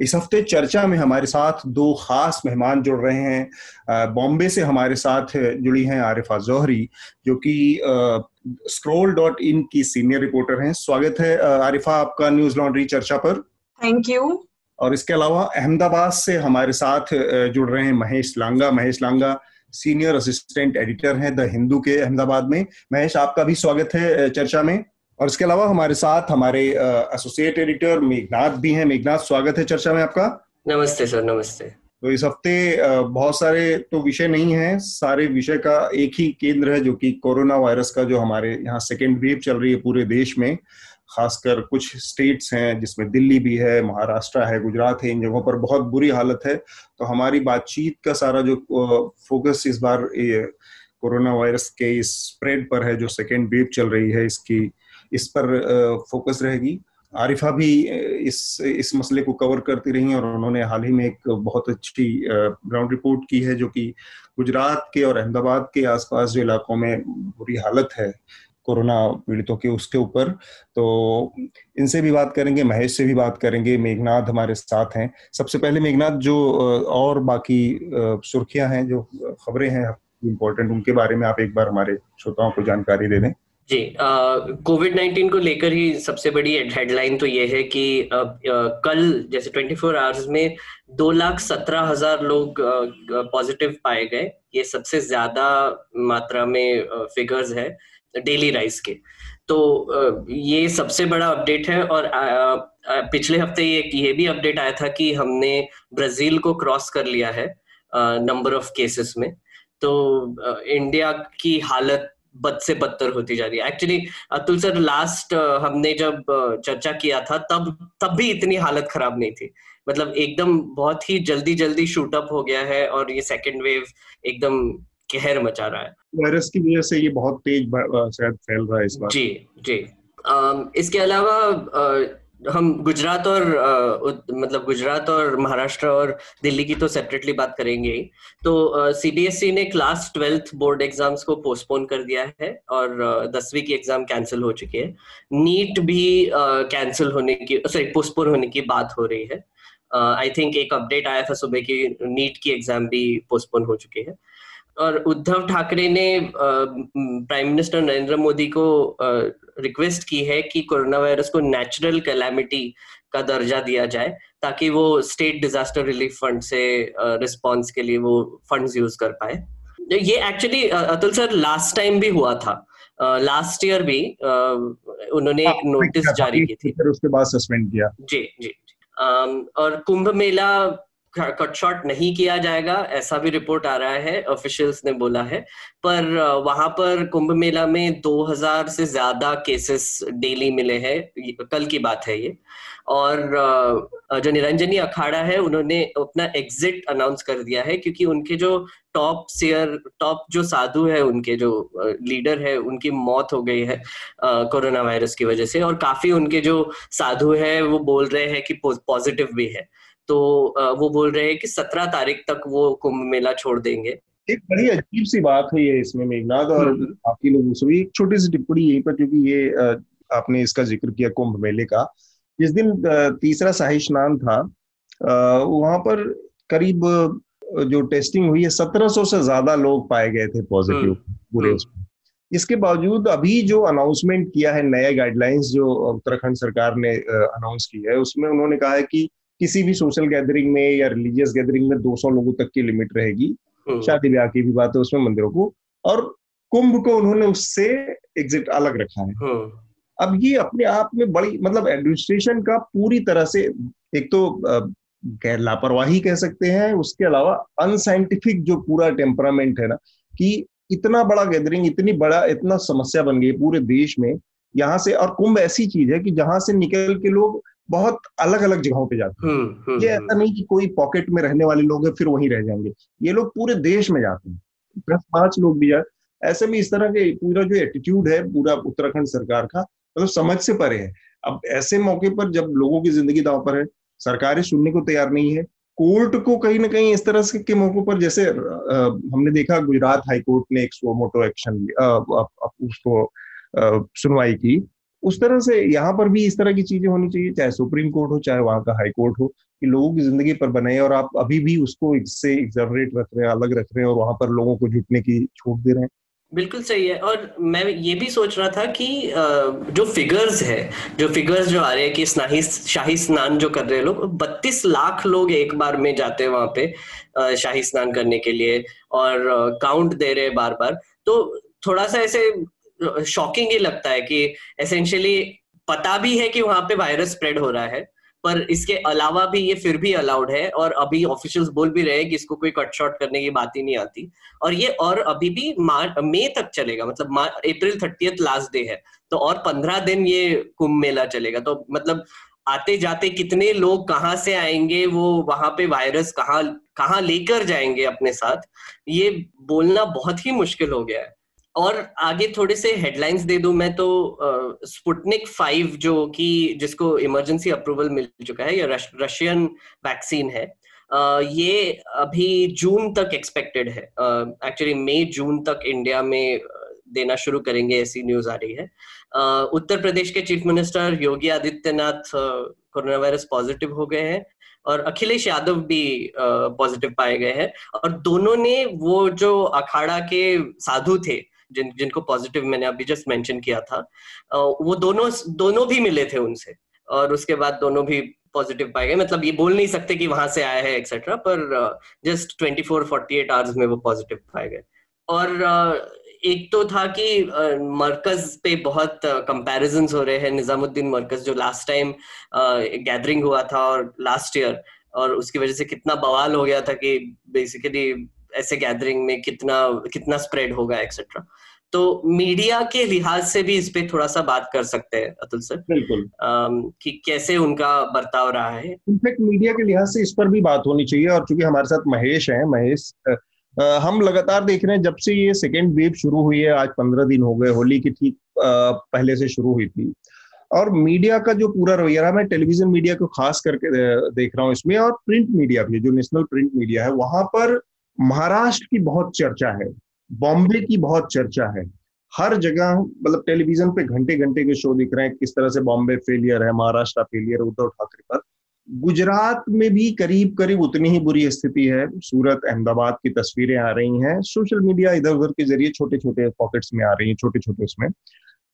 इस हफ़्ते चर्चा में हमारे साथ दो खास मेहमान जुड़ रहे हैं। बॉम्बे से हमारे साथ जुड़ी हैं आरिफा जौहरी जो कि स्क्रोल डॉट इन की सीनियर रिपोर्टर हैं। स्वागत है आरिफा आपका न्यूज़ लॉन्ड्री चर्चा पर। थैंक यू और इसके अलावा अहमदाबाद से हमारे साथ जुड़ रहे हैं Mahesh Langa. Mahesh Langa senior assistant editor हैं द हिंदू के अहमदाबाद में। महेश आपका भी स्वागत है चर्चा में। और इसके अलावा हमारे साथ हमारे एसोसिएट एडिटर मेघनाथ भी हैं। मेघनाथ स्वागत है चर्चा में आपका? नमस्ते सर नमस्ते। तो इस हफ़्ते बहुत सारे तो विषय नहीं है सारे विषय का एक ही केंद्र है जो कि कोरोना वायरस का जो हमारे यहाँ सेकेंड वेव चल रही है पूरे देश में। खासकर कुछ स्टेट्स हैं जिसमें दिल्ली भी है महाराष्ट्र है गुजरात है इन जगहों पर बहुत बुरी हालत है। तो हमारी बातचीत का सारा जो फोकस इस बार कोरोना वायरस के इस स्प्रेड पर है जो सेकेंड वेव चल रही है इसकी इस पर फोकस रहेगी। आरिफा भी इस इस मसले को कवर करती रही और उन्होंने हाल ही में एक बहुत अच्छी ग्राउंड रिपोर्ट की है जो कि गुजरात के और अहमदाबाद के आसपास जो इलाकों में बुरी हालत है, कोरोना पीड़ितों के, उसके ऊपर। तो इनसे भी बात करेंगे, महेश से भी बात करेंगे मेघनाथ हमारे साथ हैं। सबसे पहले मेघनाथ जो और बाकी सुर्खियाँ हैं, जो खबरें हैं इम्पोर्टेंट उनके बारे में आप एक बार हमारे श्रोताओं को जानकारी दे दें। जी कोविड नाइन्टीन को लेकर ही सबसे बड़ी हेडलाइन तो ये है कि आ, आ, कल जैसे 24 फोर आवर्स में दो लाख सत्रह हज़ार लोग पॉजिटिव पाए गए। ये सबसे ज़्यादा मात्रा में फिगर्स है डेली राइज के। तो ये सबसे बड़ा अपडेट है और पिछले हफ़्ते ये ये भी अपडेट आया था कि हमने ब्राज़ील को क्रॉस कर लिया है नंबर ऑफ़ केसेस में। तो इंडिया की हालत बद से बदतर होती जा रही है। एक्चुअली अतुल सर लास्ट हमने जब चर्चा किया था तब तब भी इतनी हालत खराब नहीं थी। मतलब एकदम बहुत ही जल्दी जल्दी शूट अप हो गया है और ये सेकेंड वेव एकदम कहर मचा रहा है। वायरस की वजह से ये बहुत तेज शायद फैल रहा है इस बार। जी जी। इसके अलावा हम गुजरात और मतलब गुजरात और महाराष्ट्र और दिल्ली की तो सेपरेटली बात करेंगे ही। तो सीबीएसई ने क्लास ट्वेल्थ बोर्ड एग्ज़ाम्स को पोस्टपोन कर दिया है और दसवीं की एग्ज़ाम कैंसिल हो चुकी है। नीट भी कैंसिल होने की सॉरी पोस्टपोन होने की बात हो रही है। आई थिंक एक अपडेट आया था सुबह की नीट की एग्ज़ाम भी पोस्टपोन हो चुकी है। और उद्धव ठाकरे ने प्राइम मिनिस्टर नरेंद्र मोदी को रिक्वेस्ट की है कि कोरोना वायरस को नेचुरल कैलामिटी का दर्जा दिया जाए ताकि वो स्टेट डिजास्टर रिलीफ फंड से रिस्पॉन्स के लिए वो फंड्स यूज़ कर पाए। ये actually Atul sir last time भी हुआ था। लास्ट ईयर भी उन्होंने एक नोटिस जारी की थी। उसके बाद सस्पेंड किया। जी जी और कुंभ मेला कट शॉट नहीं किया जाएगा, ऐसा भी रिपोर्ट आ रहा है ऑफिशियल्स ने बोला है। पर वहाँ पर कुंभ मेला में 2000 से ज़्यादा केसेस डेली मिले हैं। कल की बात है ये। और जो निरंजनी अखाड़ा है, उन्होंने अपना एग्जिट अनाउंस कर दिया है, क्योंकि उनके जो टॉप शेयर टॉप जो साधु है, उनके जो लीडर है, उनकी मौत हो गई है कोरोना वायरस की वजह से। और काफ़ी उनके जो साधु है, वो बोल रहे हैं कि पॉजिटिव भी है। तो वो बोल रहे हैं कि सत्रह तारीख तक वो कुंभ मेला छोड़ देंगे एक बड़ी अजीब सी बात है इसमें मेघनाथ और हम्म। बाकी लोगों से भी एक छोटी सी टिप्पणी यहीं पर क्योंकि ये आपने इसका ज़िक्र किया कुंभ मेले का जिस दिन तीसरा शाही स्नान था वहाँ पर करीब जो टेस्टिंग हुई है सत्रह सौ से ज़्यादा लोग पाए गए थे पॉजिटिव हम्म। पूरे उसमें हम्म। इसके बावजूद अभी जो अनाउंसमेंट किया है नए गाइडलाइंस जो उत्तराखंड सरकार ने अनाउंस की है उसमें उन्होंने कहा है कि किसी भी सोशल गैदरिंग में या रिलीजियस गैदरिंग में 200 लोगों तक की लिमिट रहेगी हम्म। शादी ब्याह की भी बात है उसमें मंदिरों को और कुंभ को उन्होंने उससे एग्जिट अलग रखा है हम्म। अब ये अपने आप में बड़ी मतलब एडमिनिस्ट्रेशन का पूरी तरह से एक तो गैर लापरवाही कह सकते हैं उसके अलावा अनसाइंटिफिक जो पूरा टेम्परामेंट है ना कि इतना बड़ा गैदरिंग इतनी बड़ा इतना समस्या बन गई पूरे देश में यहाँ से और कुंभ ऐसी चीज़ है कि जहाँ से निकल के लोग बहुत अलग अलग जगहों पे जाते हैं। हम्म, हम्म, ये ऐसा हम्म। नहीं कि कोई पॉकेट में रहने वाले लोग हैं फिर वहीं रह जाएँगे। ये लोग पूरे देश में जाते हैं। दस पाँच लोग भी जाए ऐसे में इस तरह के पूरा जो एटीट्यूड है पूरा उत्तराखंड सरकार का मतलब तो समझ से परे है। अब ऐसे मौके पर जब लोगों की ज़िंदगी दाव पर है सरकारें सुनने को तैयार नहीं है कोर्ट को कहीं ना कहीं इस तरह से के मौकों पर जैसे आ, हमने देखा गुजरात हाई कोर्ट ने एक सो मोटो एक्शन उसको सुनवाई की। उस तरह से यहाँ पर भी इस तरह की चीज़ें होनी चाहिए, चाहे सुप्रीम कोर्ट हो, चाहे वहाँ का हाई कोर्ट हो, कि लोगों की ज़िंदगी पर बने और आप अभी भी उसको इससे एग्जर्वेट रख रहे हैं, अलग रख रहे हैं और वहाँ पर लोगों को जुटने की छूट दे रहे हैं। बिल्कुल सही है। और मैं ये भी सोच रहा था कि जो फिगर्स है, जो फिगर्स जो आ रहे हैं कि स्नाही शाही स्नान जो कर रहे हैं लोग, बत्तीस लाख लोग एक बार में जाते हैं वहाँ पे शाही स्नान करने के लिए और काउंट दे रहे हैं बार बार तो थोड़ा सा ऐसे शॉकिंग ही लगता है कि एसेंशियली पता भी है कि वहाँ पे वायरस स्प्रेड हो रहा है, पर इसके अलावा भी ये फिर भी अलाउड है और अभी ऑफिशियल्स बोल भी रहे हैं कि इसको कोई कट शॉर्ट करने की बात ही नहीं आती। और ये और अभी भी मई तक चलेगा मतलब अप्रैल थर्टी लास्ट डे है तो और पंद्रह दिन ये कुंभ मेला चलेगा। तो मतलब आते जाते कितने लोग कहाँ से आएँगे, वो वहाँ पे वायरस कहाँ कहाँ लेकर जाएँगे अपने साथ, ये बोलना बहुत ही मुश्किल हो गया है। और आगे थोड़े से हेडलाइंस दे दूँ मैं तो स्पुटनिक फाइव जो कि जिसको इमरजेंसी अप्रूवल मिल चुका है ये रश, रशियन वैक्सीन है uh, ये अभी जून तक एक्सपेक्टेड है। एक्चुअली मई जून तक इंडिया में देना शुरू करेंगे ऐसी न्यूज़ आ रही है। uh, उत्तर प्रदेश के chief minister Yogi Adityanath corona virus positive हो गए हैं और अखिलेश यादव भी पॉजिटिव पाए गए हैं। और दोनों ने वो जो अखाड़ा के साधु थे जिन, जिनको पॉजिटिव मैंने अभी जस्ट मेंशन किया था वो दोनों दोनों भी मिले थे उनसे, और उसके बाद दोनों भी पॉजिटिव पाए गए। मतलब ये बोल नहीं सकते कि वहाँ से आया है एक्सेट्रा पर just twenty four forty eight hours में वो पॉजिटिव पाए गए। और एक तो था कि मरकज पे बहुत कंपैरिजन हो रहे हैं। निजामुद्दीन मरकज जो लास्ट टाइम गैदरिंग हुआ था और लास्ट ईयर और उसकी वजह से कितना बवाल हो गया था कि बेसिकली ऐसे गैदरिंग में कितना कितना स्प्रेड होगा एक्सेट्रा तो मीडिया के लिहाज से भी इस पे थोड़ा सा बात कर सकते हैं अतुल सर बिल्कुल। कि कैसे उनका बर्ताव रहा है? इनफैक्ट मीडिया के लिहाज से इस पर भी बात होनी चाहिए और चूँकि हमारे साथ महेश है महेश हम लगातार देख रहे हैं जब से ये सेकेंड वेव शुरू हुई है आज पंद्रह दिन हो गए होली की ठीक पहले से शुरू हुई थी। और मीडिया का जो पूरा रवैया रहा मैं टेलीविज़न मीडिया को खास करके देख रहा हूँ इसमें और प्रिंट मीडिया भी जो नेशनल प्रिंट मीडिया है वहाँ पर महाराष्ट्र की बहुत चर्चा है, बॉम्बे की बहुत चर्चा है। हर जगह मतलब टेलीविज़न पे घंटे घंटे के शो दिख रहे हैं, किस तरह से बॉम्बे फेलियर है, महाराष्ट्र फेलियर, उद्धव ठाकरे पर। गुजरात में भी करीब करीब उतनी ही बुरी स्थिति है। सूरत, अहमदाबाद की तस्वीरें आ रही हैं। सोशल मीडिया इधर उधर के ज़रिए छोटे छोटे पॉकेट्स में आ रही हैं छोटे छोटे उसमें।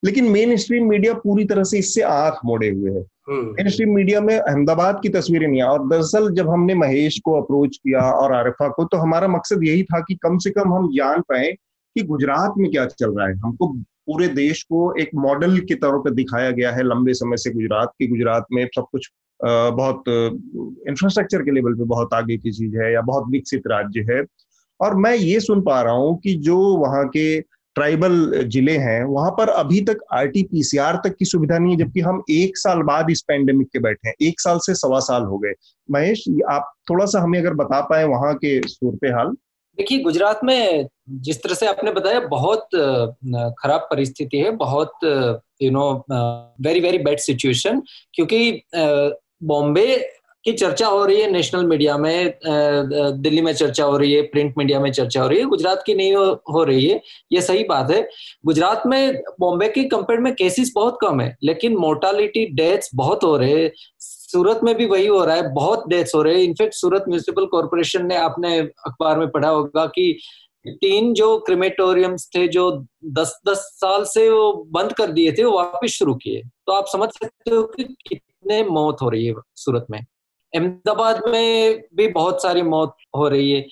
लेकिन मेन स्ट्रीम मीडिया पूरी तरह से इससे आँख मोड़े हुए है। मेन स्ट्रीम मीडिया में अहमदाबाद की तस्वीरें नहीं और दरअसल जब हमने महेश को अप्रोच किया और आरिफा को तो हमारा मकसद यही था कि कम से कम हम जान पाए कि गुजरात में क्या चल रहा है। हमको पूरे देश को एक मॉडल के तौर पर दिखाया गया है लंबे समय से गुजरात की। गुजरात में सब कुछ बहुत इंफ्रास्ट्रक्चर के लेवल पे बहुत आगे की चीज़ है या बहुत विकसित राज्य है। और मैं ये सुन पा रहा हूँ कि जो वहाँ के ट्राइबल ज़िले हैं, वहाँ पर अभी तक आरटीपीसीआर तक की सुविधा नहीं है, जबकि हम एक साल बाद इस पेंडेमिक के बैठे हैं। एक साल से सवा साल हो गए। महेश आप थोड़ा सा हमें अगर बता पाए वहाँ के सूरत हाल। देखिए, गुजरात में जिस तरह से आपने बताया, बहुत खराब परिस्थिति है, बहुत you know very very bad situation क्योंकि बॉम्बे की चर्चा हो रही है नेशनल मीडिया में दिल्ली में चर्चा हो रही है प्रिंट मीडिया में चर्चा हो रही है गुजरात की नहीं हो, रही है ये सही बात है। गुजरात में बॉम्बे के कंपेयर में केसेस बहुत कम है लेकिन मोर्टालिटी डेथ्स बहुत हो रहे हैं। सूरत में भी वही हो रहा है बहुत डेथ्स हो रहे हैं। इनफैक्ट सूरत म्यूनिसिपल कॉरपोरेशन ने आपने अखबार में पढ़ा होगा कि तीन जो क्रिमेटोरियम्स थे जो दस दस साल से वो बंद कर दिए थे वो वापस शुरू किए। तो आप समझ सकते हो कि कितने मौत हो रही है सूरत में। अहमदाबाद में भी बहुत सारी मौत हो रही है।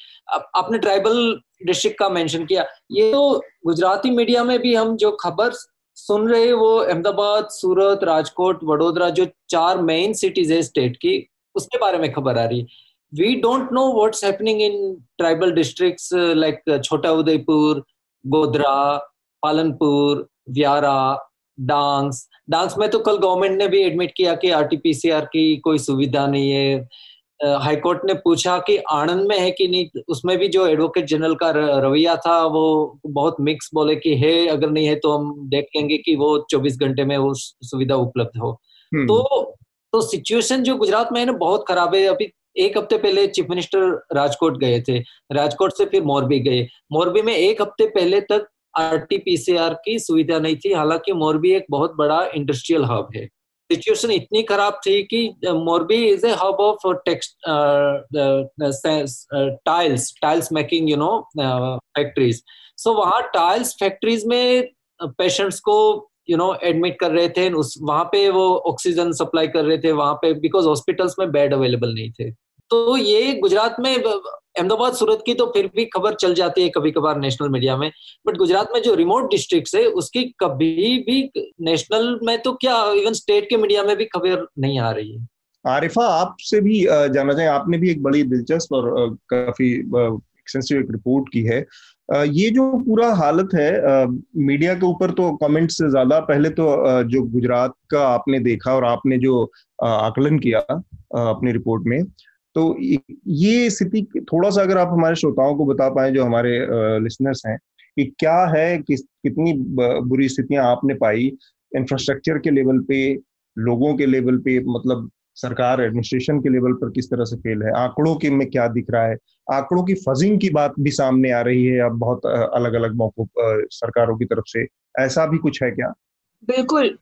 आपने ट्राइबल डिस्ट्रिक्ट का मेंशन किया। ये तो गुजराती मीडिया में भी हम जो खबर सुन रहे हैं, वो अहमदाबाद, सूरत, राजकोट, वडोदरा, जो चार मेन सिटीज़ है स्टेट की, उसके बारे में खबर आ रही है। We don't know what's happening in tribal districts like Chhota Udaipur, Godhra, Palanpur, Vyara Dangs Dangs में तो कल गवर्नमेंट ने भी एडमिट किया कि आरटीपीसीआर की कोई सुविधा नहीं है। हाईकोर्ट ने पूछा कि आनंद में है कि नहीं? उसमें भी जो एडवोकेट जनरल का रवैया था वो बहुत मिक्स बोले कि है अगर नहीं है तो हम देखेंगे कि वो 24 घंटे में वो सुविधा उपलब्ध हो। हम्म। तो तो सिचुएशन जो गुजरात में है ना बहुत खराब है। अभी एक हफ़्ते पहले चीफ मिनिस्टर राजकोट गए थे। राजकोट से फिर मोरबी गए। मोरबी में एक हफ़्ते पहले तक आरटीपीसीआर की सुविधा नहीं थी, हालाँकि मोरबी एक बहुत बड़ा इंडस्ट्रियल हब है। सिचुएशन इतनी खराब थी कि Morbi is a hub of text tiles tiles making you know factories so वहाँ टाइल्स फैक्ट्रीज में पेशेंट्स को यू नो एडमिट कर रहे थे, उस, वहाँ पे वो ऑक्सीजन सप्लाई कर रहे थे, वहाँ पे बिकॉज़ हॉस्पिटल्स में बेड अवेलेबल नहीं थे। तो ये गुजरात में अहमदाबाद, सूरत की तो फिर भी खबर चल जाती है कभी कभार नेशनल मीडिया में। बट गुजरात में जो रिमोट डिस्ट्रिक्ट है, उसकी कभी भी नेशनल में तो क्या इवन स्टेट के मीडिया में भी खबर नहीं आ रही है। आरिफा, आपसे भी जानना चाहें, आपने भी एक बड़ी दिलचस्प और काफ़ी एक्सटेंसिव एक रिपोर्ट की है। ये जो पूरा हालत है मीडिया के ऊपर तो कमेंट्स से ज़्यादा पहले तो जो गुजरात का आपने देखा और आपने जो आकलन किया अपनी रिपोर्ट में तो ये स्थिति थोड़ा सा अगर आप हमारे श्रोताओं को बता पाए, जो हमारे लिसनर्स हैं, कि क्या है, किस, कितनी बुरी स्थितियाँ आपने पाई इंफ्रास्ट्रक्चर के लेवल पे, लोगों के लेवल पे मतलब सरकार एडमिनिस्ट्रेशन के लेवल पर किस तरह से फेल है, आंकड़ों के में क्या दिख रहा है, आंकड़ों की फजिंग की बात भी सामने आ रही है अब बहुत अलग अलग मौकों सरकारों की तरफ़ से, ऐसा भी कुछ है क्या? बिल्कुल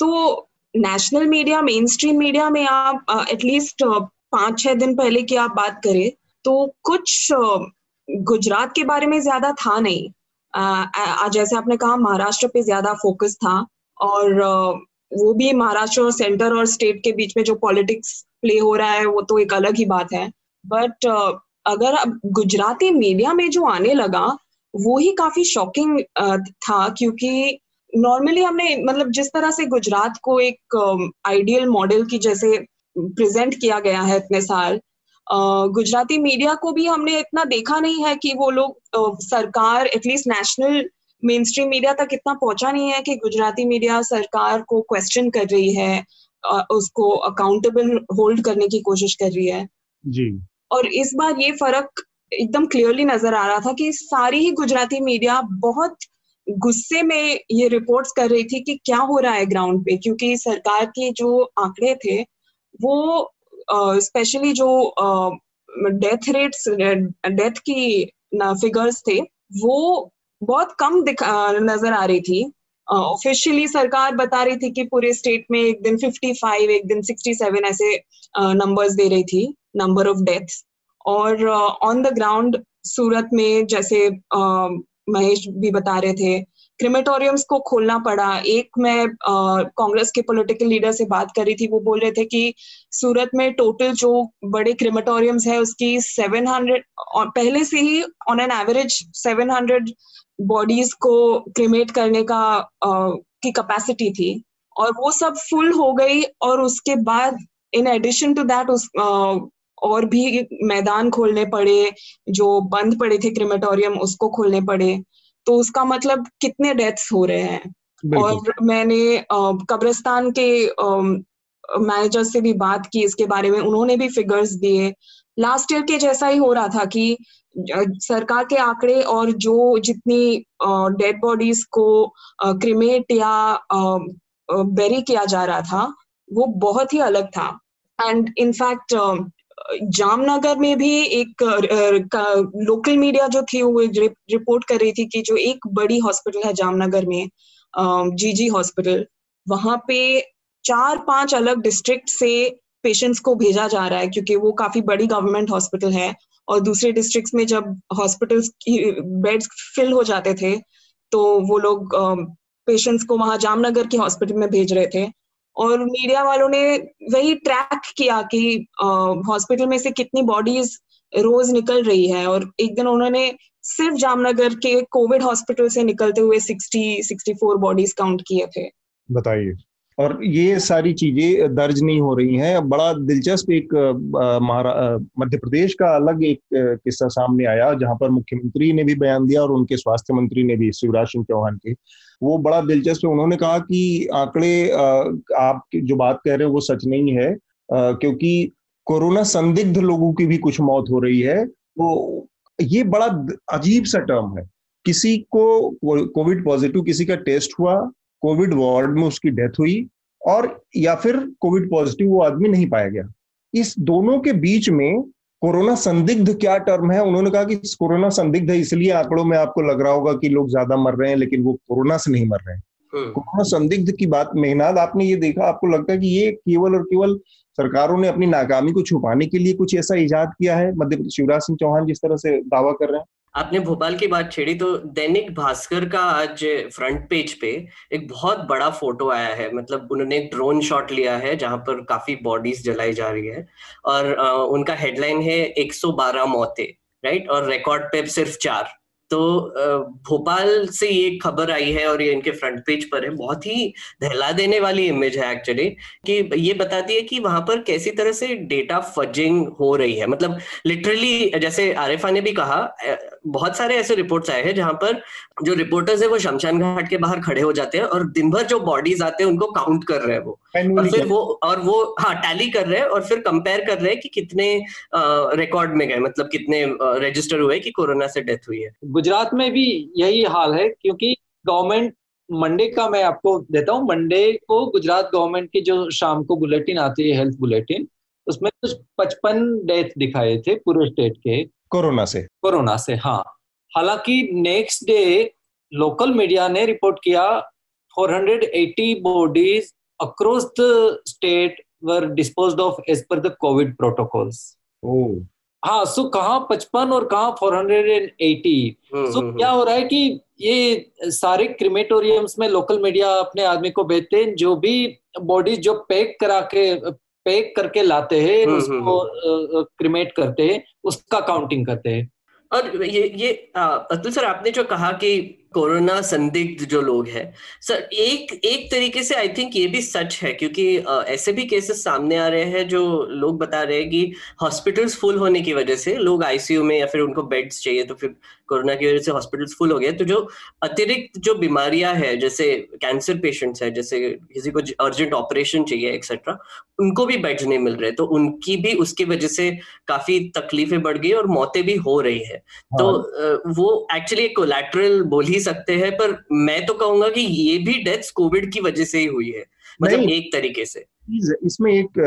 तो national media main stream media में आप एटलीस्ट पाँच छह दिन पहले की आप बात करें तो कुछ गुजरात के बारे में ज़्यादा था नहीं। आज जैसे आपने कहा, महाराष्ट्र पे ज़्यादा फोकस था और वो भी महाराष्ट्र और सेंटर और स्टेट के बीच में जो पॉलिटिक्स प्ले हो रहा है, वो तो एक अलग ही बात है। बट अगर अब गुजराती मीडिया में जो आने लगा, वो ही काफ़ी शॉकिंग था क्योंकि नॉर्मली हमने मतलब जिस तरह से गुजरात को एक आइडियल मॉडल की, जैसे प्रेजेंट किया गया है इतने साल। गुजराती मीडिया को भी हमने इतना देखा नहीं है कि वो लोग सरकार at least national main stream media तक इतना पहुँचा नहीं है कि गुजराती मीडिया सरकार को क्वेश्चन कर रही है उसको अकाउंटेबल होल्ड करने की कोशिश कर रही है। जी। और इस बार ये फ़र्क एकदम क्लियरली नज़र आ रहा था कि सारी ही गुजराती मीडिया बहुत गुस्से में ये रिपोर्ट्स कर रही थी कि क्या हो रहा है ग्राउंड पे क्योंकि सरकार के जो आंकड़े थे वो स्पेशली uh, जो डेथ रेट्स डेथ की फिगर्स थे वो बहुत कम नज़र आ रही थी। ऑफिशियली uh, सरकार बता रही थी कि पूरे स्टेट में एक दिन 55 एक दिन 67 ऐसे नंबर्स uh, दे रही थी नंबर ऑफ़ डेथ्स और ऑन द ग्राउंड सूरत में जैसे uh, महेश भी बता रहे थे क्रिमेटोरियम्स को खोलना पड़ा। एक मैं कांग्रेस के पॉलिटिकल लीडर से बात करी थी वो बोल रहे थे कि सूरत में टोटल जो बड़े क्रिमेटोरियम्स है उसकी 700 पहले से ही ऑन एन एवरेज 700 बॉडीज को क्रिमेट करने का आ, की कैपेसिटी थी। और वो सब फुल हो गई और उसके बाद इन एडिशन टू दैट उस आ, और भी मैदान खोलने पड़े जो बंद पड़े थे क्रिमेटोरियम उसको खोलने पड़े। तो उसका मतलब कितने डेथ्स हो रहे हैं? और मैंने कब्रिस्तान के मैनेजर से भी बात की इसके बारे में उन्होंने भी फिगर्स दिए। लास्ट ईयर के जैसा ही हो रहा था कि सरकार के आंकड़े और जो जितनी डेड बॉडीज को क्रिमेट या बेरी किया जा रहा था वो बहुत ही अलग था। एंड इनफैक्ट जामनगर में भी एक लोकल मीडिया जो थी, वो रिपोर्ट कर रही थी कि जो एक बड़ी हॉस्पिटल है जामनगर में जीजी हॉस्पिटल वहाँ पे चार पाँच अलग डिस्ट्रिक्ट से पेशेंट्स को भेजा जा रहा है, क्योंकि वो काफ़ी बड़ी गवर्नमेंट हॉस्पिटल है और दूसरे डिस्ट्रिक्ट में जब हॉस्पिटल्स की बेड्स फिल हो जाते थे तो वो लोग पेशेंट्स को वहाँ जामनगर के हॉस्पिटल में भेज रहे थे। और मीडिया वालों ने वही ट्रैक किया कि हॉस्पिटल में से कितनी बॉडीज रोज निकल रही है। और एक दिन उन्होंने सिर्फ़ जामनगर के कोविड हॉस्पिटल से निकलते हुए sixty sixty four bodies count किए थे। बताइए। और ये सारी चीज़ें दर्ज नहीं हो रही हैं। बड़ा दिलचस्प एक मध्य प्रदेश का अलग एक किस्सा सामने आया, जहाँ पर मुख्यमंत्री ने भी बयान दिया और उनके स्वास्थ्य मंत्री ने भी, शिवराज सिंह चौहान के। वो बड़ा दिलचस्प उन्होंने कहा कि आंकड़े आप जो बात कह रहे हो वो सच नहीं है क्योंकि कोरोना संदिग्ध लोगों की भी कुछ मौत हो रही है। तो ये बड़ा अजीब सा टर्म है। किसी को, कोविड पॉजिटिव, किसी का टेस्ट हुआ कोविड वार्ड में उसकी डेथ हुई और या फिर कोविड पॉजिटिव वो आदमी नहीं पाया गया। इस दोनों के बीच में कोरोना संदिग्ध क्या टर्म है? उन्होंने कहा कि कोरोना संदिग्ध है इसलिए आंकड़ों में आपको लग रहा होगा कि लोग ज़्यादा मर रहे हैं लेकिन वो कोरोना से नहीं मर रहे हैं। हम्म, कोरोना संदिग्ध की बात मेहनाद आपने ये देखा आपको लगता है कि ये केवल और केवल सरकारों ने अपनी नाकामी को छुपाने के लिए कुछ ऐसा इजाद किया है? मध्य प्रदेश शिवराज सिंह चौहान जिस तरह से दावा कर रहे हैं। आपने भोपाल की बात छेड़ी तो दैनिक भास्कर का आज फ्रंट पेज पे एक बहुत बड़ा फ़ोटो आया है। मतलब उन्होंने एक ड्रोन शॉट लिया है जहाँ पर काफ़ी बॉडीज जलाई जा रही है और उनका हेडलाइन है 112 मौतें राइट और रिकॉर्ड पे सिर्फ़ चार। तो भोपाल से ये खबर आई है और ये इनके फ्रंट पेज पर है। बहुत ही दहला देने वाली इमेज है एक्चुअली कि ये बताती है कि वहाँ पर कैसी तरह से डेटा फजिंग हो रही है। मतलब लिटरली जैसे आरिफा ने भी कहा बहुत सारे ऐसे रिपोर्ट्स आए हैं जहाँ पर जो रिपोर्टर्स है वो शमशान घाट के बाहर खड़े हो जाते हैं और दिन भर जो बॉडीज आते हैं उनको काउंट कर रहे हैं वो। और फिर वो और वो हाँ टैली कर रहे हैं और फिर कंपेयर कर रहे हैं कि कितने रिकॉर्ड में गए मतलब कितने रजिस्टर हुए कि कोरोना से डेथ हुई है। गुजरात में भी यही हाल है क्योंकि गवर्नमेंट मंडे का मैं आपको देता हूँ मंडे को गुजरात गवर्नमेंट की जो शाम को बुलेटिन आती है हेल्थ बुलेटिन उसमें कुछ पचपन डेथ दिखाए थे पूरे स्टेट के। कोरोना से। कोरोना से हाँ। हालाँकि नेक्स्ट डे लोकल मीडिया ने रिपोर्ट किया 480 bodies across the state were disposed of as per the covid protocols ओ हाँ सो कहाँ पचपन और कहाँ 480 हम्म, सो हम्म, क्या हो रहा है कि ये सारे क्रिमेटोरियम्स में लोकल मीडिया अपने आदमी को भेजते हैं जो भी बॉडी जो पैक करा के पैक करके लाते हैं हम्म, उसको क्रिमेट करते हैं उसका काउंटिंग करते हैं। और ये ये अतुल सर आपने जो कहा कि कोरोना संदिग्ध जो लोग हैं। सर एक एक तरीके से आई थिंक ये भी सच है क्योंकि ऐसे भी केसेस सामने आ रहे हैं जो लोग बता रहे हैं कि हॉस्पिटल्स फुल होने की वजह से लोग आईसीयू में या फिर उनको बेड्स चाहिए तो फिर कोरोना की वजह से हॉस्पिटल्स फुल हो गए। तो जो अतिरिक्त जो बीमारियाँ हैं जैसे कैंसर पेशेंट्स हैं जैसे किसी को अर्जेंट ऑपरेशन चाहिए एक्सेट्रा उनको भी बेड्स नहीं मिल रहे। तो उनकी भी उसकी वजह से काफ़ी तकलीफें बढ़ गई और मौतें भी हो रही है। तो वो एक्चुअली एक कोलैटरल बोल ही सकते हैं पर मैं तो कहूँगा कि ये भी डेथ्स कोविड की वजह से ही हुई है मतलब एक तरीके से। इसमें एक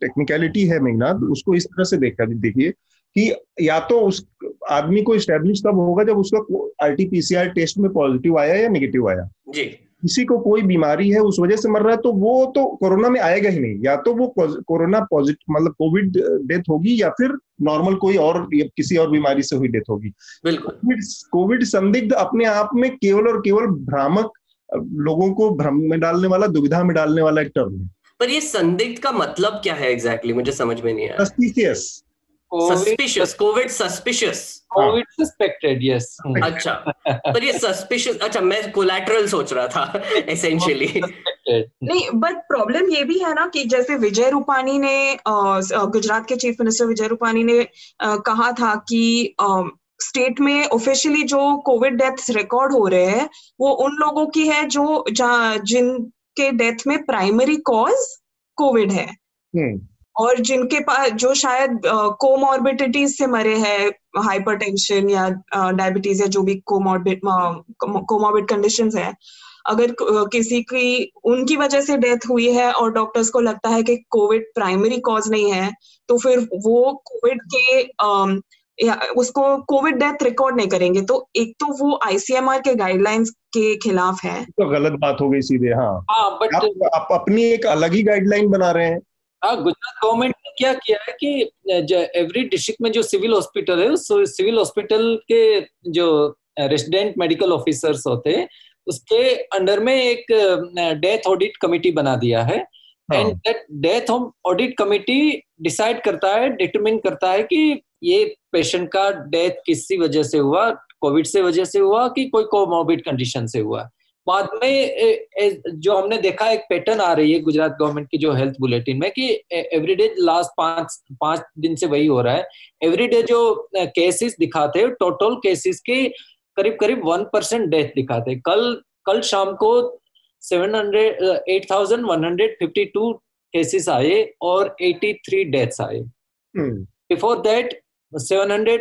टेक्निकलिटी है मेघनाथ उसको इस तरह से देखा देखिए कि या तो उस आदमी को स्टेब्लिश तब होगा जब उसका आरटीपीसीआर टेस्ट में पॉजिटिव आया या नेगेटिव आया। जी। किसी को कोई बीमारी है उस वजह से मर रहा है तो वो तो कोरोना में आएगा ही नहीं। या तो वो कोरोना पॉजिटिव मतलब कोविड डेथ होगी या फिर नॉर्मल कोई और किसी और बीमारी से हुई डेथ होगी। बिल्कुल। कोविड संदिग्ध अपने आप में केवल और केवल भ्रामक लोगों को भ्रम में डालने वाला दुविधा में डालने वाला एक टर्म है। पर ये संदिग्ध का मतलब क्या है एग्जैक्टली exactly? मुझे समझ में नहीं आया। Suspicious suspicious covid suspicious covid suspected yes अच्छा पर ये सस्पिशियस अच्छा मैं कोलैटरल सोच रहा था एसेंशियली नहीं बट प्रॉब्लम ये भी है ना कि जैसे विजय रूपानी ने गुजरात के चीफ मिनिस्टर विजय रूपानी ने कहा था कि स्टेट में ऑफिशियली जो कोविड डेथ्स रिकॉर्ड हो रहे हैं वो उन लोगों की है जो जिनके डेथ में प्राइमरी कॉज कोविड है। और जिनके पास जो शायद कोमॉर्बिडिटीज से मरे हैं हाइपरटेंशन या डायबिटीज़ या जो भी कोमॉर्बिड कोमॉर्बिड कंडीशंस है अगर किसी की उनकी वजह से डेथ हुई है और डॉक्टर्स को लगता है कि कोविड प्राइमरी कॉज नहीं है तो फिर वो कोविड के या उसको कोविड डेथ रिकॉर्ड नहीं करेंगे। तो एक तो वो आईसीएमआर के गाइडलाइंस के खिलाफ है। तो गलत बात हो गई सीधे हाँ। हाँ बट आप, आप अपनी एक अलग ही गाइडलाइन बना रहे हैं। हाँ गुजरात गवर्नमेंट ने क्या किया है कि एवरी डिस्ट्रिक्ट में जो सिविल हॉस्पिटल है उस सिविल हॉस्पिटल के जो रेसिडेंट मेडिकल ऑफिसर्स होते हैं उसके अंडर में एक डेथ ऑडिट कमेटी बना दिया है हाँ। And that death audit committee decide करता है डिटरमिन करता है कि ये पेशेंट का डेथ किसी वजह से हुआ कोविड से वजह से हुआ कि कोई कोमोबिड कंडीशन से हुआ बाद में जो हमने देखा एक पैटर्न आ रही है गुजरात गवर्नमेंट की जो हेल्थ बुलेटिन में कि एवरीडे लास्ट पाँच पाँच दिन से वही हो रहा है। एवरीडे जो केसेस दिखाते हैं टोटल केसेस के करीब करीब वन परसेंट डेथ दिखाते हैं। कल कल शाम को seven hundred eight thousand one hundred fifty two cases आए और एटी थ्री डेथ्स आए। Before that 700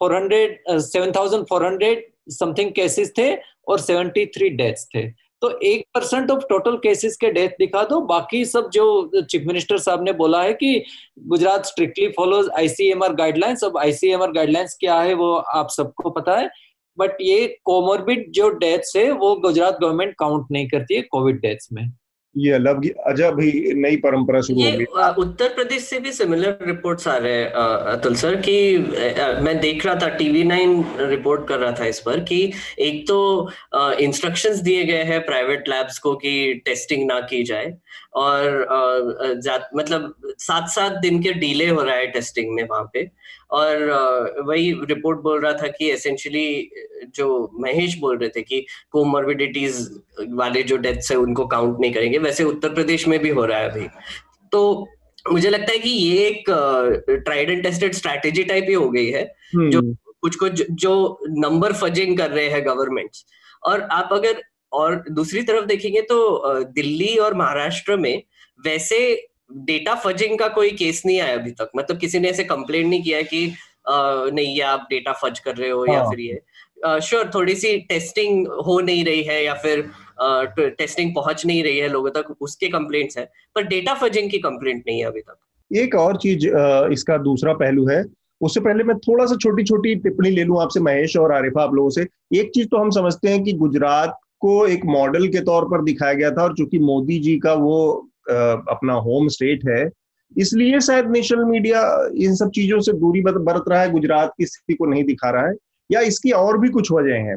400 uh, 7400 something cases थे और 73 डेथ्स थे तो एक परसेंट ऑफ़ टोटल केसेस के डेथ दिखा दो, बाकी सब जो चीफ मिनिस्टर साहब ने बोला है कि Gujarat strictly follows ICMR guidelines अब आईसीएमआर गाइडलाइंस क्या है वो आप सबको पता है बट ये कोमोरबिड जो डेथ्स है वो गुजरात गवर्नमेंट काउंट नहीं करती है कोविड डेथ्स में। ये अलग अजब ही नई परंपरा शुरू हो गई। उत्तर प्रदेश से भी सिमिलर रिपोर्ट्स आ रहे हैं अतुल सर कि मैं देख रहा था टीवी नाइन रिपोर्ट कर रहा था इस पर कि एक तो इंस्ट्रक्शंस दिए गए हैं प्राइवेट लैब्स को कि टेस्टिंग ना की जाए और मतलब सात सात दिन के डिले हो रहा है टेस्टिंग में वहाँ पे। और वही रिपोर्ट बोल रहा था कि एसेंशियली जो महेश बोल रहे थे कि कोमोर्बिडिटीज वाले जो डेथ्स है उनको काउंट नहीं करेंगे। वैसे उत्तर प्रदेश में भी हो रहा है अभी। तो मुझे लगता है कि ये एक tried and tested strategy type ही हो गई है। हम्म। जो कुछ कुछ जो नंबर फजिंग कर रहे हैं गवर्नमेंट्स और आप अगर और दूसरी तरफ़ देखेंगे तो दिल्ली और महाराष्ट्र में वैसे डेटा फजिंग का कोई केस नहीं आया अभी तक। मतलब किसी ने ऐसे कंप्लेन नहीं किया कि नहीं ये आप डेटा फज कर रहे हो हाँ. या फिर ये। श्योर थोड़ी सी टेस्टिंग हो नहीं रही है या फिर टेस्टिंग पहुँच नहीं रही है लोगों तक उसके कंप्लेंट्स है। पर डेटा फजिंग की कंप्लेंट नहीं है अभी तक। एक और चीज़ इसका दूसरा पहलू है। उससे पहले मैं थोड़ा सा छोटी छोटी टिप्पणी ले लूँ आपसे महेश और आरिफा आप लोगों से। एक चीज़ तो हम समझते हैं कि गुजरात को एक मॉडल के तौर पर दिखाया गया था और चूँकि मोदी जी का वो अपना होम स्टेट है इसलिए शायद नेशनल मीडिया इन सब चीज़ों से दूरी बरत रहा है गुजरात की स्थिति को नहीं दिखा रहा है या इसकी और भी कुछ वजह है?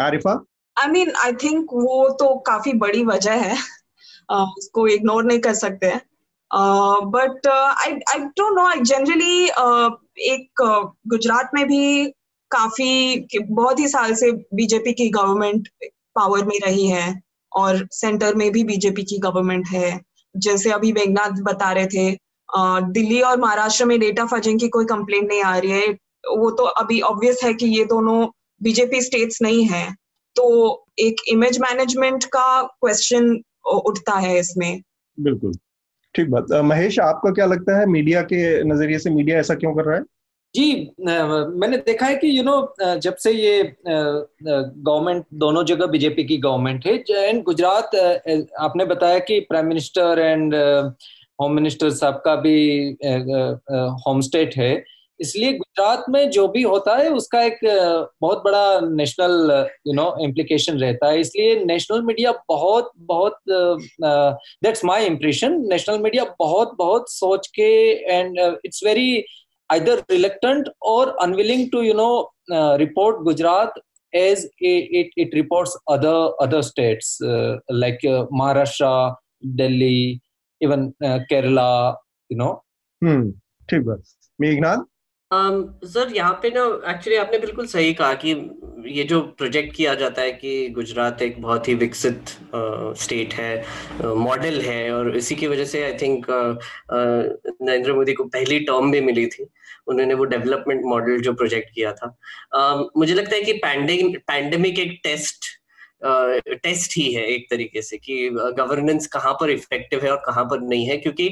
Arifa? I mean I think वो तो काफ़ी बड़ी वजह है उसको इग्नोर नहीं कर सकते हैं but I I don't know generally एक uh, गुजरात में भी काफ़ी बहुत ही साल से बीजेपी की गवर्नमेंट पावर में रही है और सेंटर में भी बीजेपी की गवर्नमेंट है। जैसे अभी मेघनाथ बता रहे थे दिल्ली और महाराष्ट्र में डेटा फजिंग की कोई कंप्लेंट नहीं आ रही है। वो तो अभी ऑब्वियस है कि ये दोनों बीजेपी स्टेट्स नहीं है। तो एक इमेज मैनेजमेंट का क्वेश्चन उठता है इसमें। बिल्कुल। ठीक बात। महेश, आपका क्या लगता है? मीडिया के नज़रिए से मीडिया ऐसा क्यों कर रहा है? जी मैंने देखा है कि यू नो जब से ये गवर्नमेंट दोनों जगह बीजेपी की गवर्नमेंट है एंड गुजरात आपने बताया कि prime minister and home minister साहब का भी होम स्टेट है। इसलिए गुजरात में जो भी होता है, उसका एक बहुत बड़ा नेशनल यू नो इम्प्लीकेशन रहता है। इसलिए नेशनल मीडिया बहुत बहुत that's my impression national media बहुत बहुत सोच के and it's very either reluctant or unwilling to you know uh, report gujarat as it, it reports other other states uh, like uh, maharashtra delhi even uh, kerala you know hmm ठीक बात Meghnath sir um, यहाँ पे ना actually आपने बिल्कुल सही कहा कि ये जो प्रोजेक्ट किया जाता है कि गुजरात एक बहुत ही विकसित स्टेट है मॉडल है और इसी की वजह से आई थिंक नरेंद्र मोदी को पहली टर्म भी मिली थी। उन्होंने वो डेवलपमेंट मॉडल जो प्रोजेक्ट किया था। Uh, मुझे लगता है कि पैंडेमिक एक टेस्ट टेस्ट ही है एक तरीके से कि गवर्नेंस कहाँ पर इफ़ेक्टिव है और कहाँ पर नहीं है, क्योंकि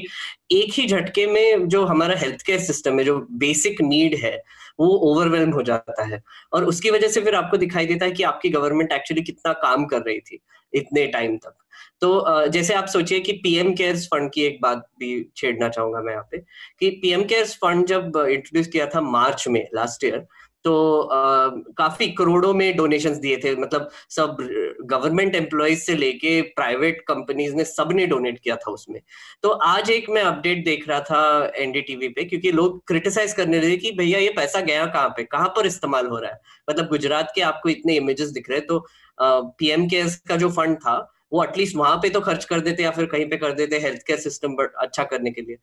एक ही झटके में जो हमारा हेल्थ केयर सिस्टम है जो बेसिक नीड है, वो ओवरवेलम हो जाता है। और उसकी वजह से फिर आपको दिखाई देता है कि आपकी गवर्नमेंट एक्चुअली कितना काम कर रही थी इतने टाइम तक। तो जैसे आप सोचिए कि पीएम केयर्स फंड की एक बात भी छेड़ना चाहूँगा मैं यहाँ पे, कि पीएम केयर्स फंड जब इंट्रोड्यूस किया था मार्च में लास्ट ईयर तो आ, काफ़ी करोड़ों में डोनेशंस दिए थे। मतलब सब गवर्नमेंट एम्प्लॉयज़ से लेके प्राइवेट कंपनीज़ ने सबने डोनेट किया था उसमें। तो आज एक मैं अपडेट देख रहा था एनडीटीवी पे क्योंकि लोग क्रिटिसाइज करने लगे कि भैया ये पैसा गया कहाँ पे? कहाँ पर इस्तेमाल हो रहा है? मतलब गुजरात के आपको इतने इमेजेस दिख रहे तो पीएम केयर्स का जो फंड था वो एटलीस्ट वहाँ पे तो खर्च कर देते या फिर कहीं पे कर देते हेल्थ केयर सिस्टम अच्छा करने के लिए।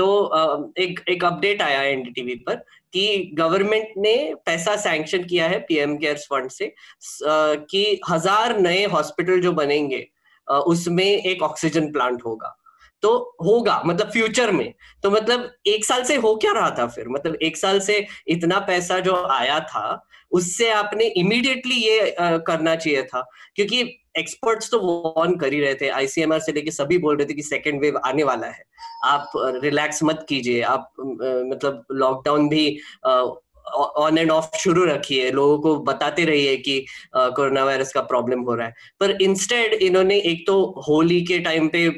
तो एक एक अपडेट आया है एनडीटीवी पर कि गवर्नमेंट ने पैसा सैंक्शन किया है पीएम केयर्स फंड से कि हज़ार नए हॉस्पिटल जो बनेंगे उसमें एक ऑक्सीजन प्लांट होगा। तो होगा मतलब फ्यूचर में। तो मतलब एक साल से हो क्या रहा था फिर? मतलब एक साल से इतना पैसा जो आया था, उससे आपने इमीडिएटली ये करना चाहिए था। क्योंकि एक्सपर्ट्स तो वॉर्न कर ही रहे थे आईसीएमआर से लेके सभी बोल रहे थे कि सेकेंड वेव आने वाला है। आप रिलैक्स मत कीजिए। आप मतलब लॉकडाउन भी ऑन एंड ऑफ़ शुरू रखिए। लोगों को बताते रहिए कि कोरोना वायरस का प्रॉब्लम हो रहा है। पर इंस्टेड इन्होंने एक तो होली के टाइम पे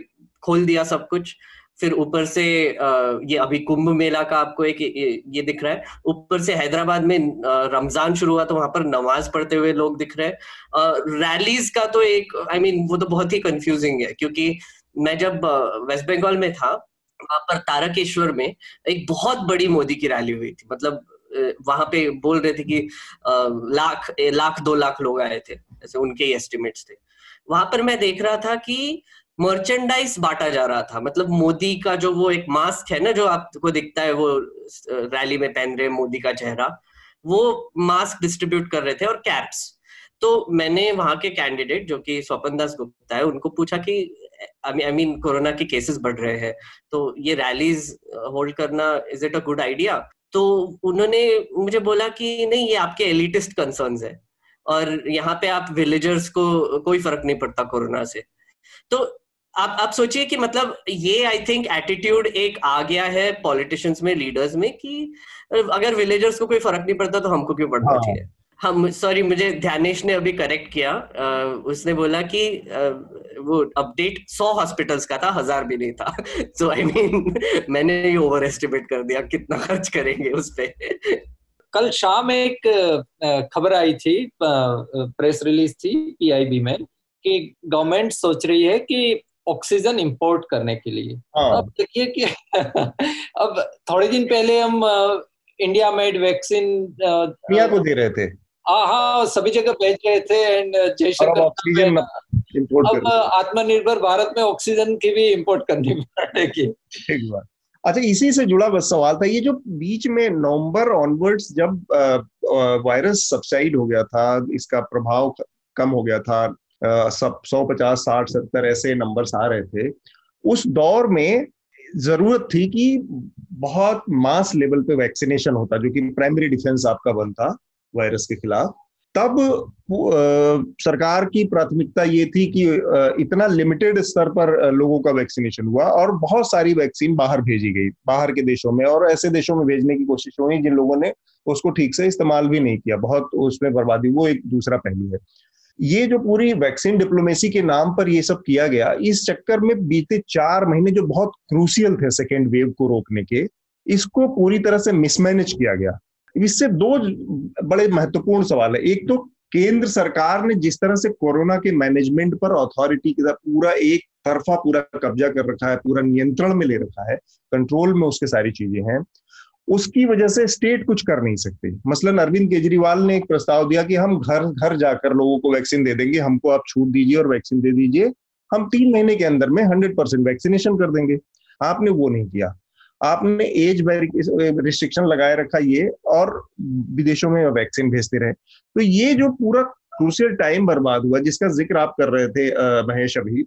खोल दिया सब कुछ। फिर ऊपर से ये अभी कुंभ मेला का आपको एक ये दिख रहा है। ऊपर से हैदराबाद में रमज़ान शुरू हुआ तो वहाँ पर नमाज़ पढ़ते हुए लोग दिख रहे हैं। रैलीज का तो एक आई I मीन mean, वो तो बहुत ही कंफ्यूजिंग है क्योंकि मैं जब वेस्ट बंगाल में था वहाँ पर तारकेश्वर में एक बहुत बड़ी मोदी की रैली हुई थी। मतलब वहाँ पे बोल रहे थे कि लाख लाख दो लाख लोग आए थे ऐसे उनके ही एस्टिमेट्स थे। वहाँ पर मैं देख रहा था कि मर्चेंडाइज बांटा जा रहा था। मतलब मोदी का जो वो एक मास्क है ना, जो आपको दिखता है वो रैली में पहन रहे मोदी का चेहरा, वो मास्क डिस्ट्रीब्यूट कर रहे थे और कैप्स तो मैंने वहाँ के कैंडिडेट जो कि स्वपन दास गुप्ता है, उनको पूछा कि आई मीन कोरोना के केसेस बढ़ रहे हैं तो ये रैलीज होल्ड करना is it a good idea तो उन्होंने मुझे बोला कि, नहीं, ये आपके एलिटिस्ट कंसर्न है, और यहाँ पे आप विलेजर्स को, कोई फ़र्क नहीं पड़ता कोरोना से। तो आप आप सोचिए कि मतलब ये आई थिंक एटीट्यूड एक आ गया है पॉलिटिशियंस में लीडर्स में कि अगर विलेजर्स को कोई फ़र्क नहीं पड़ता तो हमको क्यों पड़ना हाँ. चाहिए? हम सॉरी मुझे ध्यानेश ने अभी करेक्ट किया। आ, उसने बोला कि आ, वो अपडेट सौ हॉस्पिटल्स का था हज़ार भी नहीं था। सो आई मीन मैंने ही ओवर एस्टिमेट कर दिया कितना खर्च करेंगे उस पर कल शाम एक खबर आई थी प्रेस रिलीज़ थी पीआईबी में कि गवर्नमेंट सोच रही है कि ऑक्सीजन इंपोर्ट करने के लिए। हाँ। अब देखिए कि अब थोड़े दिन पहले हम इंडिया मेड वैक्सीन को दे रहे थे। हाँ हाँ सभी जगह भेज रहे थे एंड जयशंकर ऑक्सीजन अब आत्मनिर्भर भारत में ऑक्सीजन की भी इंपोर्ट करनी पड़ेगी। अच्छा इसी से जुड़ा बस सवाल था ये जो बीच में नवंबर ऑनवर्ड्स जब वायरस सबसाइड हो गया था इसका प्रभाव कम हो गया था सब सौ पचास साठ सत्तर ऐसे नंबर्स आ रहे थे। उस दौर में ज़रूरत थी कि बहुत मास लेवल पे वैक्सीनेशन होता जो कि प्राइमरी डिफेंस आपका बनता वायरस के खिलाफ। तब आ, सरकार की प्राथमिकता ये थी कि इतना लिमिटेड स्तर पर लोगों का वैक्सीनेशन हुआ और बहुत सारी वैक्सीन बाहर भेजी गई बाहर के देशों में और ऐसे देशों में भेजने की कोशिश हुई जिन लोगों ने उसको ठीक से इस्तेमाल भी नहीं किया। बहुत उसमें बर्बादी वो एक दूसरा पहलू है। ये जो पूरी वैक्सीन डिप्लोमेसी के नाम पर ये सब किया गया, इस चक्कर में बीते चार महीने जो बहुत क्रूसियल थे सेकेंड वेव को रोकने के, इसको पूरी तरह से मिसमैनेज किया गया। इससे दो बड़े महत्वपूर्ण सवाल है। एक तो केंद्र सरकार ने जिस तरह से कोरोना के मैनेजमेंट पर अथॉरिटी के पूरा एक तरफा पूरा कब्जा कर रखा है, पूरा नियंत्रण में ले रखा है कंट्रोल में उसके सारी चीज़ें हैं उसकी वजह से स्टेट कुछ कर नहीं सकते। मसलन अरविंद केजरीवाल ने एक प्रस्ताव दिया कि हम घर घर जाकर लोगों को वैक्सीन दे देंगे, हमको आप छूट दीजिए और वैक्सीन दे दीजिए। हम तीन महीने के अंदर में हंड्रेड परसेंट वैक्सीनेशन कर देंगे। आपने वो नहीं किया। आपने एज रिस्ट्रिक्शन लगाए रखा ये और विदेशों में वैक्सीन भेजते रहे। तो ये जो पूरा क्रूसियल टाइम बर्बाद हुआ, जिसका ज़िक्र आप कर रहे थे महेश अभी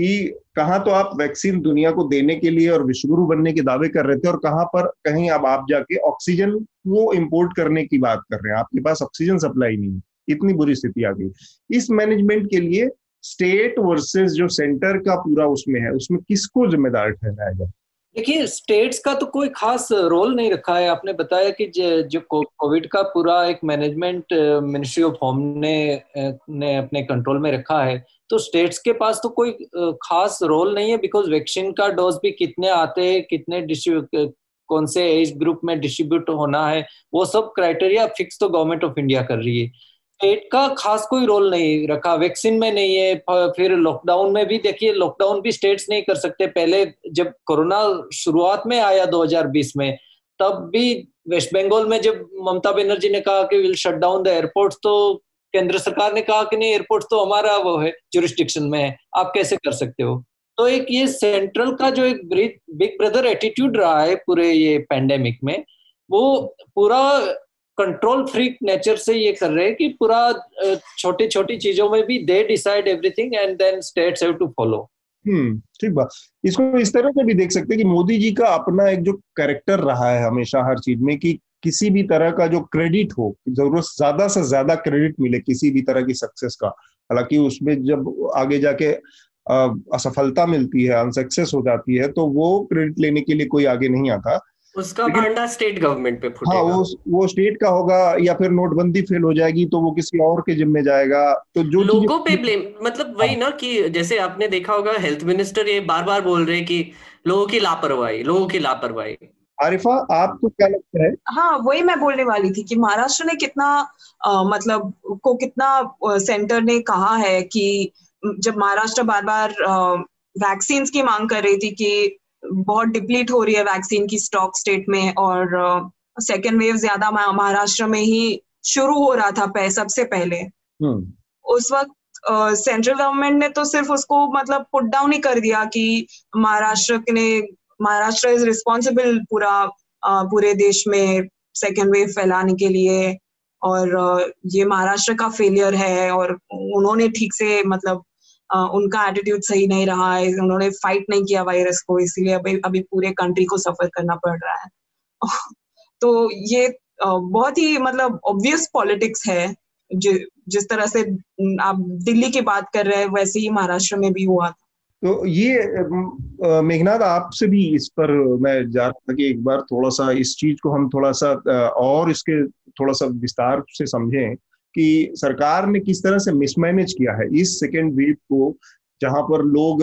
कि कहाँ तो आप वैक्सीन दुनिया को देने के लिए और विश्वगुरु बनने के दावे कर रहे थे और कहाँ पर कहीं अब आप जाके ऑक्सीजन को इम्पोर्ट करने की बात कर रहे हैं। आपके पास ऑक्सीजन सप्लाई नहीं है। इतनी बुरी स्थिति आ गई। इस मैनेजमेंट के लिए स्टेट वर्सेस जो सेंटर का पूरा उसमें है, उसमें किसको जिम्मेदार ठहराया जाए? देखिए स्टेट्स का तो कोई खास रोल नहीं रखा है। आपने बताया कि जो कोविड का पूरा एक मैनेजमेंट मिनिस्ट्री ऑफ़ होम ने ने अपने कंट्रोल में रखा है। तो स्टेट्स के पास तो कोई खास रोल नहीं है बिकॉज़ वैक्सीन का डोज भी कितने आते हैं, कितने कौन से एज ग्रुप में डिस्ट्रीब्यूट होना है, वो सब क्राइटेरिया फिक्स तो गवर्नमेंट ऑफ़ इंडिया कर रही है। स्टेट का खास कोई रोल नहीं रखा, वैक्सीन में नहीं है फिर लॉकडाउन में भी देखिए लॉकडाउन भी स्टेट्स नहीं कर सकते। पहले जब कोरोना शुरुआत में आया 2020 में, तब भी वेस्ट बंगाल में जब ममता बनर्जी ने कहा कि will shut down the airport तो केंद्र सरकार ने कहा कि नहीं एयरपोर्ट तो हमारा वो है जुरिस्टिक्शन में है। आप कैसे कर सकते हो? तो एक ये सेंट्रल का जो एक बिग ब्रदर एटीट्यूड रहा है पूरे ये पैंडेमिक में, वो पूरा कंट्रोल फ्रीक नेचर से ये कर रहे हैं कि पूरा छोटी छोटी चीज़ों में भी they decide everything and then states have to follow hmm ठीक बात। इसको इस तरह से भी देख सकते हैं कि मोदी जी का अपना एक जो कैरेक्टर रहा है हमेशा हर चीज़ में कि किसी भी तरह का जो क्रेडिट हो, ज़रूरत ज़्यादा से ज़्यादा क्रेडिट मिले किसी भी तरह की सक्सेस का। हालाँकि उसमें जब आगे जाके असफलता मिलती है अनसक्सेस हो जाती है तो वो क्रेडिट लेने के लिए कोई आगे नहीं आता। उसका भांडा स्टेट गवर्नमेंट पे फूटेगा। हाँ वो वो स्टेट का होगा या फिर नोटबंदी फेल हो जाएगी तो वो किसी और के जिम्मे जाएगा। तो जो लोगों पे ब्लेम मतलब वही हाँ। ना कि जैसे आपने देखा होगा हेल्थ मिनिस्टर ये बार बार बोल रहे हैं कि लोगों की लापरवाही लोगों की लापरवाही। आरिफा आपको क्या लगता है? हाँ वही मैं बोलने वाली थी कि महाराष्ट्र ने कितना आ, मतलब को कितना सेंटर ने कहा है कि जब महाराष्ट्र बार बार वैक्सीन की मांग कर रही थी कि बहुत डिप्लीट हो रही है वैक्सीन की स्टॉक स्टेट में और सेकेंड वेव ज़्यादा महाराष्ट्र में ही शुरू हो रहा था सबसे पहले हम्म। उस वक्त सेंट्रल गवर्नमेंट ने तो सिर्फ़ उसको मतलब पुट डाउन ही कर दिया कि महाराष्ट्र ने महाराष्ट्र इज़ रिस्पॉन्सिबल पूरा पूरे देश में सेकेंड वेव फैलाने के लिए और ये महाराष्ट्र का फेलियर है और उन्होंने ठीक से मतलब उनका एटीट्यूड सही नहीं रहा है उन्होंने फाइट नहीं किया वायरस को इसीलिए अभी अभी पूरे कंट्री को सफ़र करना पड़ रहा है। तो ये बहुत ही मतलब ऑब्वियस पॉलिटिक्स है। जि, जिस तरह से आप दिल्ली की बात कर रहे हैं वैसे ही महाराष्ट्र में भी हुआ था। तो ये मेघनाथ आपसे भी इस पर मैं जा रहा कि एक बार थोड़ा सा इस चीज़ को हम थोड़ा सा और इसके थोड़ा सा विस्तार से समझें। कि सरकार ने किस तरह से मिसमैनेज किया है इस सेकेंड वेव को, जहाँ पर लोग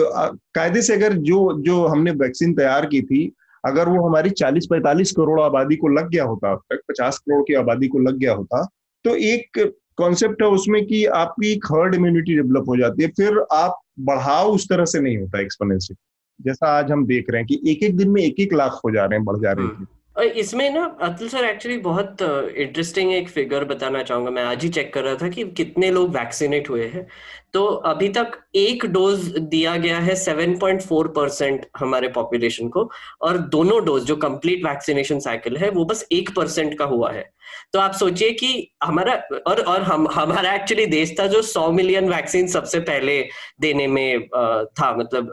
कायदे से अगर जो जो हमने वैक्सीन तैयार की थी, अगर वो हमारी 40-45 करोड़ आबादी को लग गया होता, अब तक 50 करोड़ की आबादी को लग गया होता तो एक कॉन्सेप्ट है उसमें कि आपकी हर्ड इम्यूनिटी डेवलप हो जाती है, फिर आप बढ़ाव उस तरह से नहीं होता एक्सपोनेंशियल जैसा आज हम देख रहे हैं कि एक एक दिन में एक एक लाख हो जा रहे हैं, बढ़ जा रहे हैं। इसमें ना अतुल सर एक्चुअली बहुत इंटरेस्टिंग एक फिगर बताना चाहूँगा। मैं आज ही चेक कर रहा था कि कितने लोग वैक्सीनेट हुए हैं। तो अभी तक एक डोज दिया गया है 7.4 परसेंट हमारे पॉपुलेशन को और दोनों डोज जो कंप्लीट वैक्सीनेशन साइकिल है, वो बस एक परसेंट का हुआ है। तो आप सोचिए कि हमारा, और और हम, हमारा एक्चुअली देश था जो 100 मिलियन वैक्सीन सबसे पहले देने में था। मतलब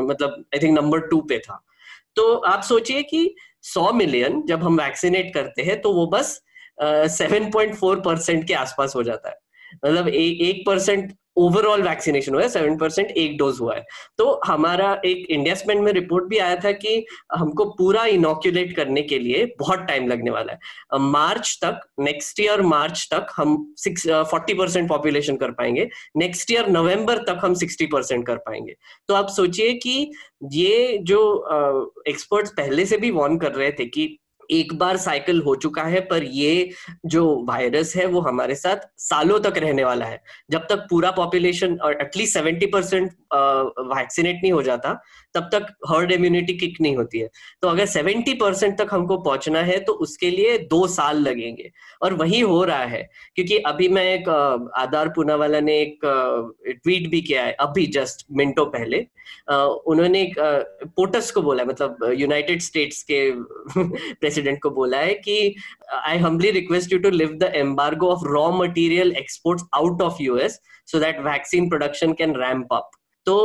मतलब आई थिंक नंबर टू पे था। तो आप सोचिए कि सौ मिलियन जब हम वैक्सीनेट करते हैं तो वो बस सेवन पॉइंट फोर परसेंट के आसपास हो जाता है। मतलब एक परसेंट ओवरऑल वैक्सीनेशन हुआ है सेवन परसेंट एक डोज हुआ है। तो हमारा एक इंडिया स्पेंड में रिपोर्ट भी आया था कि हमको पूरा इनोक्यूलेट करने के लिए बहुत टाइम लगने वाला है। मार्च तक नेक्स्ट ईयर मार्च तक हम सिक्स फोर्टी परसेंट पॉपुलेशन कर पाएँगे। नेक्स्ट ईयर नवंबर तक हम सिक्सटी परसेंट कर पाएँगे। तो आप सोचिए कि ये जो एक्सपर्ट्स पहले से भी वॉर्न कर रहे थे कि एक बार साइकिल हो चुका है, पर ये जो वायरस है, वो हमारे साथ सालों तक रहने वाला है। जब तक पूरा पॉपुलेशन और एटलीस्ट सेवेंटी परसेंट वैक्सीनेट नहीं हो जाता तब तक हर्ड इम्यूनिटी किक नहीं होती है। तो अगर सेवेंटी परसेंट तक हमको पहुँचना है तो उसके लिए दो साल लगेंगे। और वही हो रहा है, क्योंकि अभी मैं एक आधार पूना वाला ने एक ट्वीट भी किया है, अभी जस्ट मिनटों पहले। उन्होंने एक पोटस को बोला मतलब यूनाइटेड स्टेट्स के प्रेसिडेंट को बोला है कि I humbly request you to leave the embargo of raw material exports out of US so that vaccine production can ramp up तो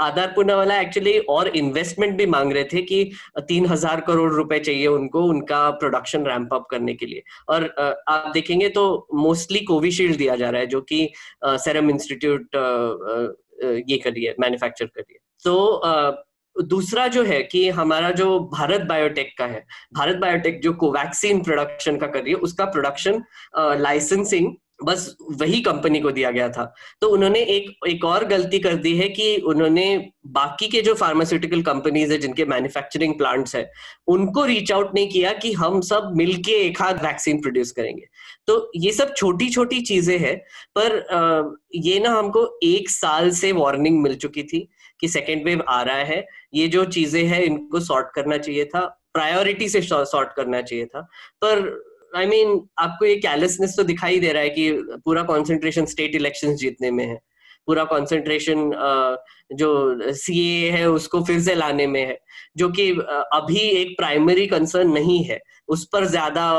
आधार पुना वाला एक्चुअली और इन्वेस्टमेंट भी मांग रहे थे कि तीन हज़ार करोड़ रुपए चाहिए उनको, उनका प्रोडक्शन रैंप अप करने के लिए। और आप देखेंगे तो मोस्टली कोविशील्ड दिया जा रहा है, जो कि सेरम इंस्टीट्यूट ये करिए मैन्युफैक्चर करिए तो दूसरा जो है कि हमारा जो भारत बायोटेक का है, भारत बायोटेक जो कोवैक्सीन प्रोडक्शन का कर रही है, उसका प्रोडक्शन लाइसेंसिंग बस वही कंपनी को दिया गया था। तो उन्होंने एक एक और गलती कर दी है कि उन्होंने बाकी के जो फार्मास्यूटिकल कंपनीज़ है, जिनके मैन्युफैक्चरिंग प्लांट्स है, उनको रीच आउट नहीं किया कि हम सब मिलके एक हाथ वैक्सीन प्रोड्यूस करेंगे। तो ये सब छोटी छोटी चीज़ें हैं, पर ये ना हमको एक साल से वार्निंग मिल चुकी थी कि सेकेंड वेव आ रहा है। ये जो चीज़ें हैं, इनको सॉर्ट करना चाहिए था प्रायोरिटी से सॉर्ट करना चाहिए था। पर आई I मीन mean, आपको ये कैलेसनेस तो दिखाई दे रहा है कि पूरा कंसंट्रेशन स्टेट इलेक्शंस जीतने में है। पूरा कंसंट्रेशन जो सीए है उसको फिर से लाने में है। जो कि अभी एक प्राइमरी कंसर्न नहीं है उस पर ज़्यादा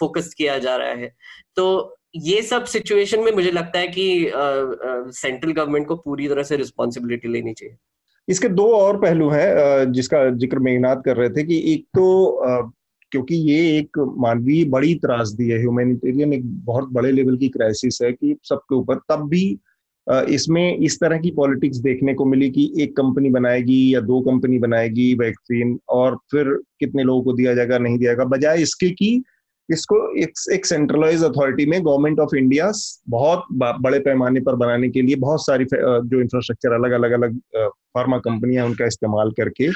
फोकस किया जा रहा है। तो ये सब सिचुएशन में मुझे लगता है कि सेंट्रल गवर्नमेंट को पूरी तरह से रिस्पॉन्सिबिलिटी लेनी चाहिए। इसके दो और पहलू हैं जिसका ज़िक्र मेघनाथ कर रहे थे कि एक तो क्योंकि ये एक मानवीय बड़ी त्रासदी है ह्यूमैनिटेरियन एक बहुत बड़े लेवल की क्राइसिस है कि सबके ऊपर। तब भी इसमें इस तरह की पॉलिटिक्स देखने को मिली कि एक कंपनी बनाएगी या दो कंपनी बनाएगी वैक्सीन और फिर कितने लोगों को दिया जाएगा नहीं दिया जाएगा। बजाय इसके कि इसको एक, एक सेंट्रलाइज अथॉरिटी में गवर्नमेंट ऑफ़ इंडिया बहुत बड़े पैमाने पर बनाने के लिए बहुत सारी जो इंफ्रास्ट्रक्चर अलग अलग अलग फार्मा कंपनियाँ उनका इस्तेमाल करके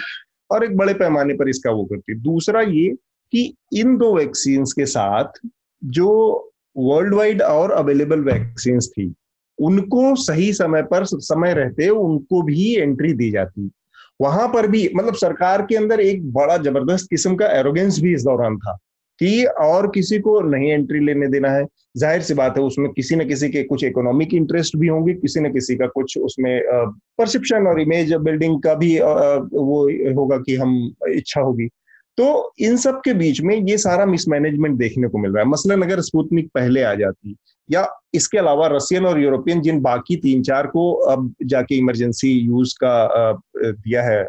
और एक बड़े पैमाने पर इसका वो करती दूसरा ये कि इन दो वैक्सीन के साथ जो वर्ल्ड वाइड और अवेलेबल वैक्सीन थी, उनको सही समय पर, समय रहते उनको भी एंट्री दी जाती। वहाँ पर भी मतलब सरकार के अंदर एक बड़ा ज़बरदस्त किस्म का एरोगेंस भी इस दौरान था कि और किसी को नहीं एंट्री लेने देना है। ज़ाहिर सी बात है, उसमें किसी न किसी के कुछ इकोनॉमिक इंटरेस्ट भी होंगे, किसी न किसी का कुछ उसमें परसेप्शन और इमेज बिल्डिंग का भी वो होगा कि हम इच्छा होगी। तो इन सब के बीच में ये सारा मिसमैनेजमेंट देखने को मिल रहा है। मसलन अगर स्पुतनिक पहले आ जाती या इसके अलावा रशियन और यूरोपियन जिन बाकी तीन चार को अब जाके इमरजेंसी यूज़ का दिया है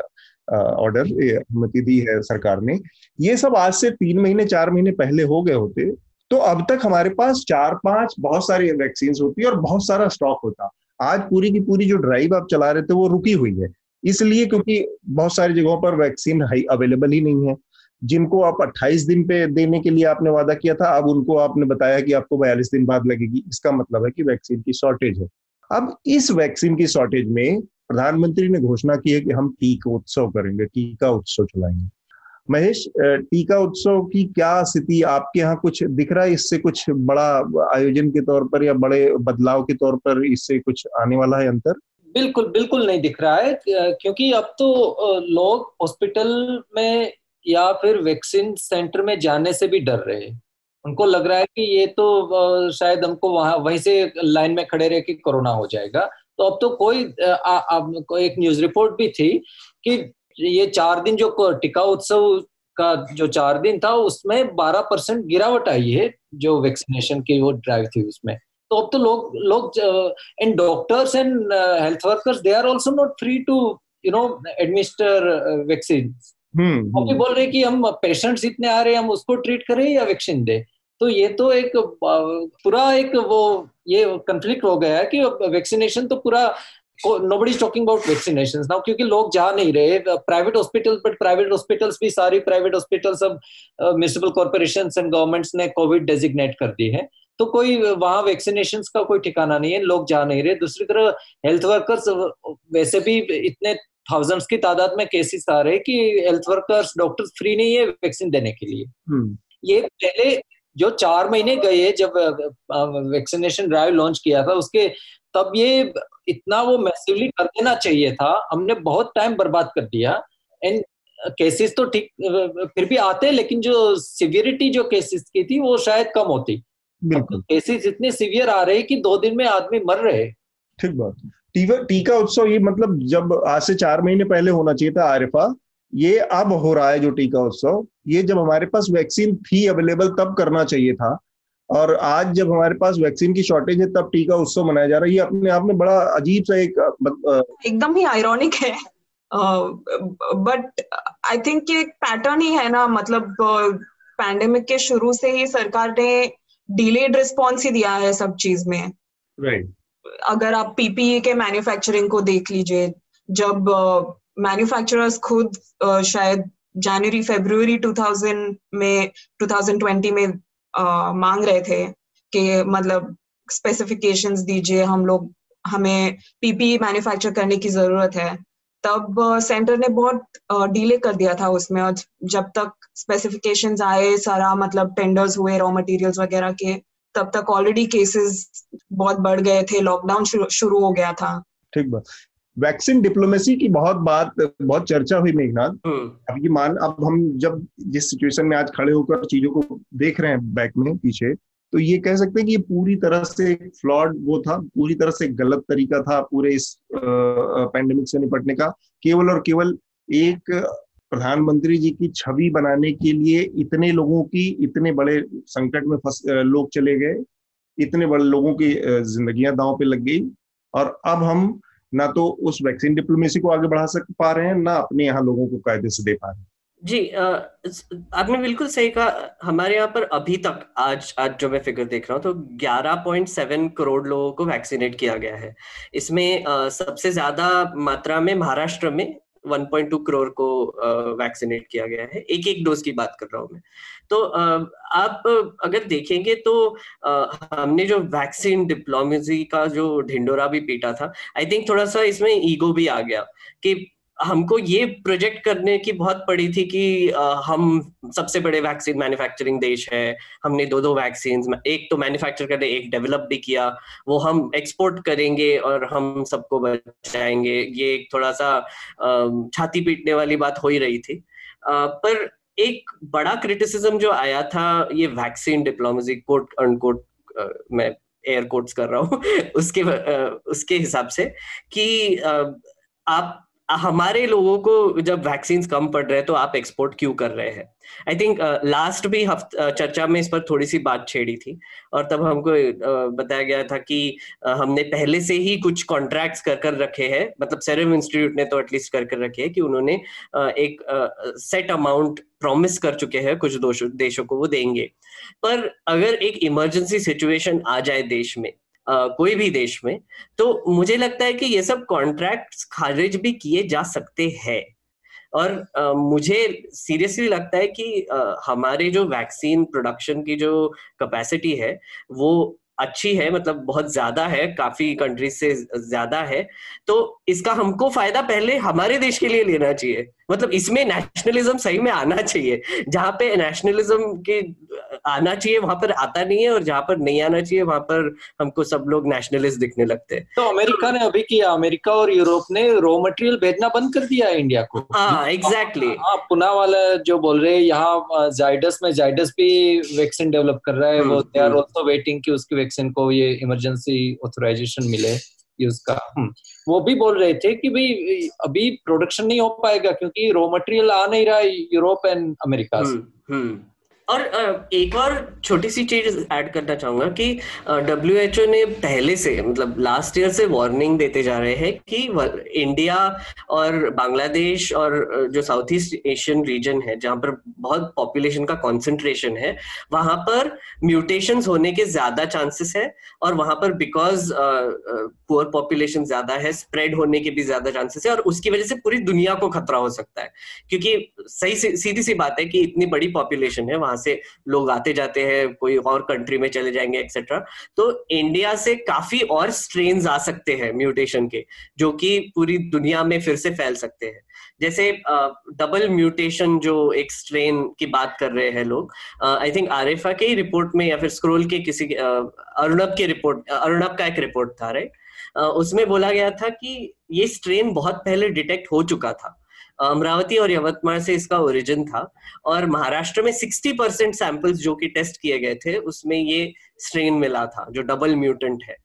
ऑर्डर अनुमति दी है सरकार ने, ये सब आज से तीन महीने, चार महीने पहले हो गए होते तो अब तक हमारे पास चार पाँच बहुत सारी वैक्सीन होती और बहुत सारा स्टॉक होता। आज पूरी की पूरी जो ड्राइव आप चला रहे थे वो रुकी हुई है। इसलिए क्योंकि बहुत सारी जगहों पर वैक्सीन अवेलेबल ही नहीं है। जिनको आप 28 दिन पे देने के लिए आपने वादा किया था, अब उनको आपने बताया कि आपको बयालीस दिन बाद लगेगी। इसका मतलब है कि वैक्सीन की शॉर्टेज है। अब इस वैक्सीन की शॉर्टेज में प्रधानमंत्री ने घोषणा की है कि हम टीका उत्सव करेंगे, टीका उत्सव चलाएँगे। महेश टीका उत्सव की क्या स्थिति आपके यहाँ कुछ दिख रहा है? इससे कुछ बड़ा आयोजन के तौर पर या बड़े बदलाव के तौर पर इससे कुछ आने वाला है अंतर? बिल्कुल बिल्कुल नहीं दिख रहा है, क्योंकि अब तो लोग हॉस्पिटल में या फिर वैक्सीन सेंटर में जाने से भी डर रहे। हैं उनको लग रहा है कि ये तो शायद हमको वहाँ वहीं से लाइन में खड़े रह के कोरोना हो जाएगा। तो अब तो कोई आ, आ, को एक न्यूज़ रिपोर्ट भी थी कि ये चार दिन जो टीका उत्सव का जो चार दिन था उसमें 12 परसेंट गिरावट आई है जो वैक्सीनेशन की वो ड्राइव थी उसमें। तो अब तो लोग लोग and doctors and health workers they are also not free to you know administer vaccine वो भी बोल रहे कि हम पेशेंट्स इतने आ रहे हैं हम उसको ट्रीट करें या वैक्सीन दे। तो ये तो एक पूरा एक वो ये कंफ्लिक्ट हो गया है कि वैक्सीनेशन तो पूरा nobody talking about vaccination now क्योंकि लोग जा नहीं रहे। Private hospital but private hospitals भी सारी प्राइवेट हॉस्पिटल सब म्यूनिसिपल कॉर्पोरेशन एंड गवर्नमेंट्स ने कोविड डेजिग्नेट कर दी है। तो कोई वहाँ वैक्सीनेशन का कोई ठिकाना नहीं है लोग जा नहीं रहे। दूसरी तरफ़ हेल्थ वर्कर्स वैसे भी इतने थाउजेंड्स की तादाद में केसेस आ रहे कि हेल्थ वर्कर्स डॉक्टर्स फ्री नहीं है वैक्सीन देने के लिए। हम्म। ये पहले जो चार महीने गए जब वैक्सीनेशन ड्राइव लॉन्च किया था उसके तब ये इतना वो मैसिवली कर देना चाहिए था। हमने बहुत टाइम बर्बाद कर दिया। एंड केसेस तो ठीक फिर भी आते लेकिन जो सिवियरिटी जो केसेस की थी वो शायद कम होती। बिल्कुल। केसेस इतने सिवियर आ रहे कि दो दिन में आदमी मर रहे ठीक बात। टीका उत्सव ये मतलब जब आज से चार महीने पहले होना चाहिए था आरिफा ये अब हो रहा है जो टीका उत्सव ये जब हमारे पास वैक्सीन थी अवेलेबल तब करना चाहिए था। और आज जब हमारे पास वैक्सीन की शॉर्टेज है तब टीका उत्सव मनाया जा रहा है। ये अपने आप में बड़ा अजीब सा एक एकदम ही आयरॉनिक है। बट आई थिंक एक पैटर्न ही है ना मतलब पैंडेमिक uh, के शुरू से ही सरकार ने डिलेड रिस्पॉन्स ही दिया है सब चीज़ में। Right right. अगर आप पीपीई के मैन्युफैक्चरिंग को देख लीजिए जब मैन्युफैक्चरर्स uh, खुद uh, शायद जनवरी फेब्रुवरी 2000 में 2020 में uh, मांग रहे थे कि मतलब स्पेसिफिकेशंस दीजिए हम लोग हमें पीपीई मैन्युफैक्चर करने की ज़रूरत है। तब सेंटर ने बहुत डिले कर दिया था उसमें और जब तक स्पेसिफिकेशंस आए सारा मतलब टेंडर्स हुए रॉ मटेरियल्स वगैरह के तब तक ऑलरेडी केसेस बहुत बढ़ गए थे लॉकडाउन शुरू हो गया था। ठीक बात। वैक्सीन डिप्लोमेसी की बहुत बात बहुत चर्चा हुई मेघनाथ। हम्म। अब ये मान अब हम जब जिस सिचुएशन में आज खड़े होकर चीज़ों को देख रहे हैं बैक में पीछे तो ये कह सकते हैं कि ये पूरी तरह से फ्लॉड वो था पूरी तरह से गलत तरीका था पूरे इस पैंडेमिक से निपटने का। केवल और केवल एक प्रधानमंत्री जी की छवि बनाने के लिए इतने लोगों की, इतने बड़े संकट में फंस लोग चले गए, इतने बड़े लोगों की जिंदगियाँ दांव पे लग गई। और अब हम ना तो उस वैक्सीन डिप्लोमेसी को आगे बढ़ा सक, पा रहे हैं, ना अपने यहाँ लोगों को कायदे से दे पा रहे हैं। जी आपने बिल्कुल सही कहा। हमारे यहाँ पर अभी तक, आज आज जो मैं फिगर देख रहा हूँ तो 11.7 करोड़ लोगों को वैक्सीनेट किया गया है। इसमें सबसे ज़्यादा मात्रा में महाराष्ट्र में 1.2 करोड़ को वैक्सीनेट किया गया है। एक एक डोज की बात कर रहा हूँ मैं। तो आप अगर देखेंगे तो हमने जो वैक्सीन डिप्लोमेसी का जो ढिंडोरा भी पीटा था आई थिंक थोड़ा सा इसमें ईगो भी आ गया कि हमको ये प्रोजेक्ट करने की बहुत पड़ी थी कि हम सबसे बड़े वैक्सीन मैन्युफैक्चरिंग देश है। हमने दो दो वैक्सीन एक तो मैन्युफैक्चर करने, एक डेवलप भी किया। वो हम एक्सपोर्ट करेंगे और हम सबको बचाएँगे। ये एक थोड़ा सा छाती पीटने वाली बात हो ही रही थी। पर एक बड़ा क्रिटिसिज्म जो आया था, ये वैक्सीन डिप्लोमेसी कोट अनकोट मैं एयर कोट्स कर रहा हूँ, उसके उसके हिसाब से कि आप हमारे लोगों को जब वैक्सीन कम पड़ रहे हैं तो आप एक्सपोर्ट क्यों कर रहे हैं? आई थिंक लास्ट भी हफ़्ता चर्चा में इस पर थोड़ी सी बात छेड़ी थी और तब हमको uh, बताया गया था कि uh, हमने पहले से ही कुछ कॉन्ट्रैक्ट्स कर कर रखे हैं मतलब सेरम इंस्टीट्यूट ने तो एटलीस्ट कर कर रखे हैं कि उन्होंने uh, एक सेट अमाउंट प्रॉमिस कर चुके हैं कुछ देशों को वो देंगे। पर अगर एक इमरजेंसी सिचुएशन आ जाए देश में कोई भी देश में तो मुझे लगता है कि ये सब कॉन्ट्रैक्ट्स खारिज भी किए जा सकते हैं। और uh, मुझे सीरियसली लगता है कि uh, हमारे जो वैक्सीन प्रोडक्शन की जो कैपेसिटी है वो अच्छी है मतलब बहुत ज़्यादा है काफ़ी कंट्रीज़ से ज़्यादा है। तो इसका हमको फ़ायदा पहले हमारे देश के लिए लेना चाहिए। मतलब इसमें नेशनलिज्म सही में आना चाहिए। जहाँ पे नेशनलिज्म के आना चाहिए वहाँ पर आता नहीं है और जहाँ पर नहीं आना चाहिए वहाँ पर हमको सब लोग नेशनलिस्ट दिखने लगते हैं। तो अमेरिका ने अभी किया अमेरिका और यूरोप ने रॉ मटेरियल भेजना बंद कर दिया है इंडिया को। हाँ एग्जैक्टली exactly. हाँ पुना वाला जो बोल रहे हैं यहाँ जाइडस में जाइडस भी वैक्सीन डेवलप कर रहा है वो दे आर ऑल्सो वेटिंग कि उसकी वैक्सीन को ये इमरजेंसी ऑथोराइजेशन मिले। यूज़ का हम्म। वो भी बोल रहे थे कि भाई अभी प्रोडक्शन नहीं हो पाएगा क्योंकि रॉ मटेरियल आ नहीं रहा यूरोप एंड अमेरिका से हम्म, हम्म। और एक और छोटी सी चीज़ ऐड करना चाहूँगा कि डब्ल्यू एच ओ ने पहले से मतलब लास्ट ईयर से वार्निंग देते जा रहे हैं कि इंडिया और बांग्लादेश और जो साउथ ईस्ट एशियन रीजन है, जहाँ पर बहुत पॉपुलेशन का कॉन्सेंट्रेशन है, वहाँ पर म्यूटेशन होने के ज़्यादा चांसेस है और वहाँ पर बिकॉज़ पुअर पॉपुलेशन ज़्यादा है स्प्रेड होने के भी ज़्यादा चांसेस है और उसकी वजह से पूरी दुनिया को खतरा हो सकता है। क्योंकि सही सीधी सी बात है कि इतनी बड़ी पॉपुलेशन है, वहाँ वहाँ से लोग आते जाते हैं, कोई और कंट्री में चले जाएँगे एक्सेट्रा तो इंडिया से काफ़ी और स्ट्रेन आ सकते हैं म्यूटेशन के, जो कि पूरी दुनिया में फिर से फैल सकते हैं। जैसे डबल म्यूटेशन जो एक स्ट्रेन की बात कर रहे हैं लोग आई थिंक आरिफा के ही रिपोर्ट में या फिर स्क्रोल के किसी अरुणब के रिपोर्ट अरुणब का एक रिपोर्ट था राइट उसमें बोला गया था कि ये स्ट्रेन बहुत पहले डिटेक्ट हो चुका था। अमरावती और यवतमाल से इसका ओरिजिन था। और महाराष्ट्र में 60 परसेंट सैंपल्स जो कि टेस्ट किए गए थे, उसमें ये स्ट्रेन मिला था, जो डबल म्यूटेंट है।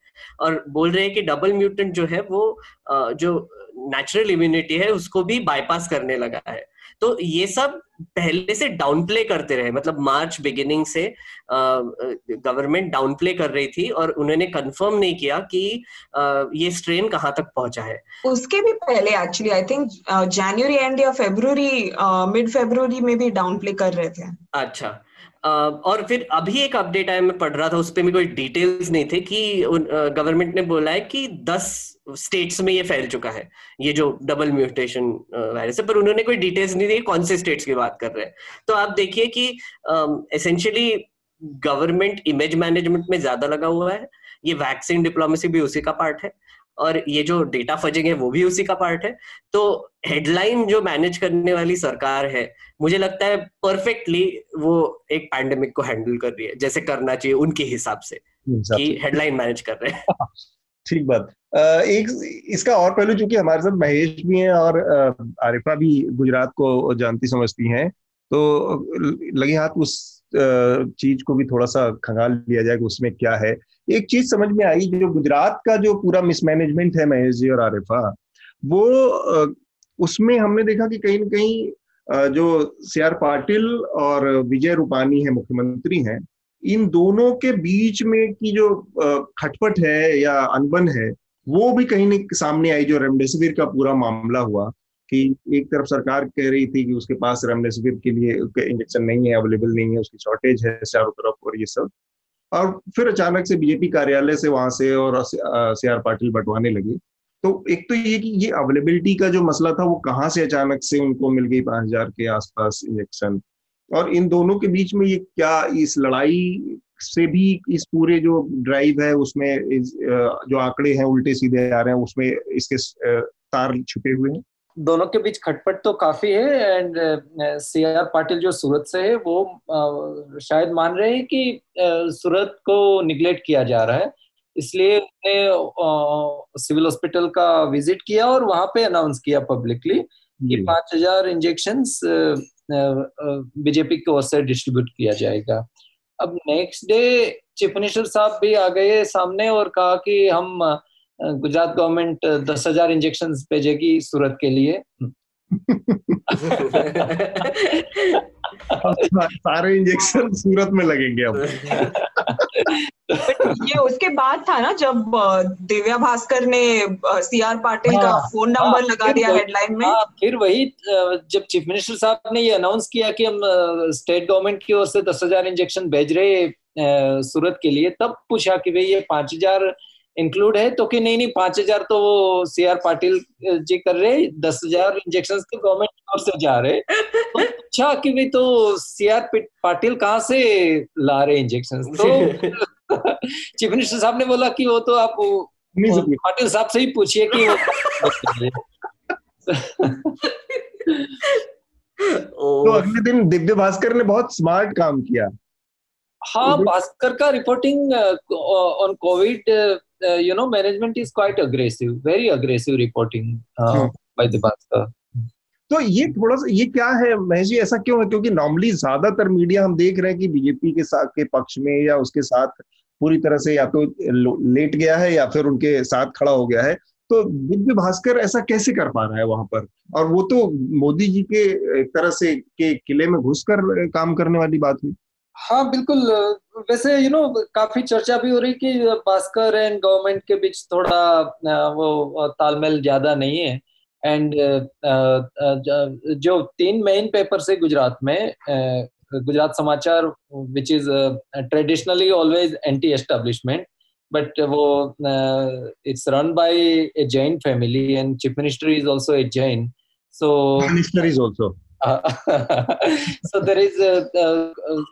और बोल रहे हैं कि डबल म्यूटेंट जो है वो जो नेचुरल इम्यूनिटी है, उसको भी बाईपास करने लगा है। तो ये सब पहले से डाउन प्ले करते रहे। मतलब मार्च बिगिनिंग से गवर्नमेंट डाउन प्ले कर रही थी और उन्होंने कंफर्म नहीं किया कि आ, ये स्ट्रेन कहाँ तक पहुँचा है। उसके भी पहले actually I think January and या फेब्रुवरी मिड फेब्रुवरी में भी डाउन प्ले कर रहे थे। अच्छा। Uh, और फिर अभी एक अपडेट आया मैं पढ़ रहा था उस पर भी कोई डिटेल्स नहीं थे कि गवर्नमेंट ने बोला है कि 10 स्टेट्स में ये फैल चुका है। ये जो डबल म्यूटेशन वायरस है पर उन्होंने कोई डिटेल्स नहीं दी कौन से स्टेट्स की बात कर रहे हैं। तो आप देखिए कि एसेंशियली गवर्नमेंट इमेज मैनेजमेंट में ज़्यादा लगा हुआ है। ये वैक्सीन डिप्लोमेसी भी उसी का पार्ट है। और ये जो डेटा फजिंग है वो भी उसी का पार्ट है। तो हेडलाइन जो मैनेज करने वाली सरकार है मुझे लगता है परफेक्टली वो एक पैंडेमिक को हैंडल कर रही है जैसे करना चाहिए उनके हिसाब से कि हेडलाइन मैनेज कर रहे हैं। ठीक बात। एक इसका और पहलू, चूँकि हमारे साथ महेश भी हैं और आरिफा भी गुजरात को जानती, समझती हैं तो लगे हाथ उस चीज़ को भी थोड़ा सा खंगाल लिया जाए कि उसमें क्या है। एक चीज़ समझ में आई, जो गुजरात का जो पूरा मिसमैनेजमेंट है महेश जी और आरिफा, वो उसमें हमने देखा कि कहीं ना कहीं जो सी आर पाटिल और विजय रूपानी है, मुख्यमंत्री हैं, इन दोनों के बीच में की जो खटपट है या अनबन है वो भी कहीं न सामने आई जो रेमडेसिविर का पूरा मामला हुआ कि एक तरफ़ सरकार कह रही थी कि उसके पास रेमडेसिविर के लिए इंजेक्शन नहीं है अवेलेबल नहीं है, उसकी शॉर्टेज है चारों तरफ़ और ये सब। और फिर अचानक से बीजेपी कार्यालय से वहाँ से और सी आर पाटिल बंटवाने लगे। तो एक तो ये कि ये अवेलेबिलिटी का जो मसला था वो कहाँ से अचानक से उनको मिल गई पाँच हज़ार के आसपास इंजेक्शन और इन दोनों के बीच में ये क्या इस लड़ाई से भी इस पूरे जो ड्राइव है उसमें इस, जो आंकड़े हैं उल्टे सीधे आ रहे हैं उसमें इसके तार छुपे हुए हैं। दोनों के बीच खटपट तो काफ़ी है एंड सी आर पाटिल जो सूरत से है वो uh, शायद मान रहे हैं कि सूरत को निगलेक्ट किया जा रहा है। इसलिए उन्होंने सिविल हॉस्पिटल का विज़िट किया और वहाँ पे अनाउंस किया पब्लिकली कि पाँच हज़ार इंजेक्शन बीजेपी की ओर से डिस्ट्रीब्यूट किया जाएगा। अब नेक्स्ट डे चीफ मिनिस्टर साहब भी आ गए सामने और कहा कि हम गुजरात गवर्नमेंट दस हज़ार इंजेक्शन भेजेगी सूरत के लिए। सारे इंजेक्शन सूरत में लगेंगे अब ये उसके बाद था ना जब दिव्या भास्कर ने सी आर पाटिल का फ़ोन हाँ। नंबर हाँ, लगा दिया हेडलाइन में हाँ, फिर वही जब चीफ मिनिस्टर साहब ने ये अनाउंस किया कि हम स्टेट गवर्नमेंट की ओर से दस हज़ार इंजेक्शन भेज रहे सूरत के लिए तब पूछा कि भाई ये पाँच हज़ार इंक्लूड है तो कि नहीं नहीं पाँच हज़ार तो वो सी आर पाटिल जी कर रहे दस हज़ार इंजेक्शन तो गवर्नमेंट की ओर से जा रहे तो अच्छा कि भाई तो सी आर पाटिल कहाँ से ला रहे इंजेक्शन तो चीफ मिनिस्टर साहब ने बोला कि वो तो आप पाटिल साहब से ही पूछिए कि वो तो अगले दिन दिव्य भास्कर ने बहुत स्मार्ट काम किया। हाँ भास्कर का reporting on Covid you know management is quite aggressive very aggressive reporting uh, by the Bhaskar तो ये थोड़ा सा ये क्या है? महेश जी ऐसा क्यों है? क्योंकि नॉर्मली ज़्यादातर मीडिया हम देख रहे हैं कि बीजेपी के साथ के पक्ष में या उसके साथ पूरी तरह से या तो लेट गया है या फिर उनके साथ खड़ा हो गया है। तो दिव्य भास्कर ऐसा कैसे कर पा रहा है वहाँ पर? और वो तो मोदी जी के एक तरह से के किले में घुसकर काम करने वाली बात हुई। हाँ बिल्कुल वैसे यू नो काफ़ी चर्चा भी हो रही कि भास्कर एंड गवर्नमेंट के बीच थोड़ा वो तालमेल ज़्यादा नहीं है। एंड जो तीन मेन पेपर है गुजरात में Gujarat Samachar which is traditionally always anti establishment but वो it's run by a Jain family and chief minister is also a Jain so minister is also so there is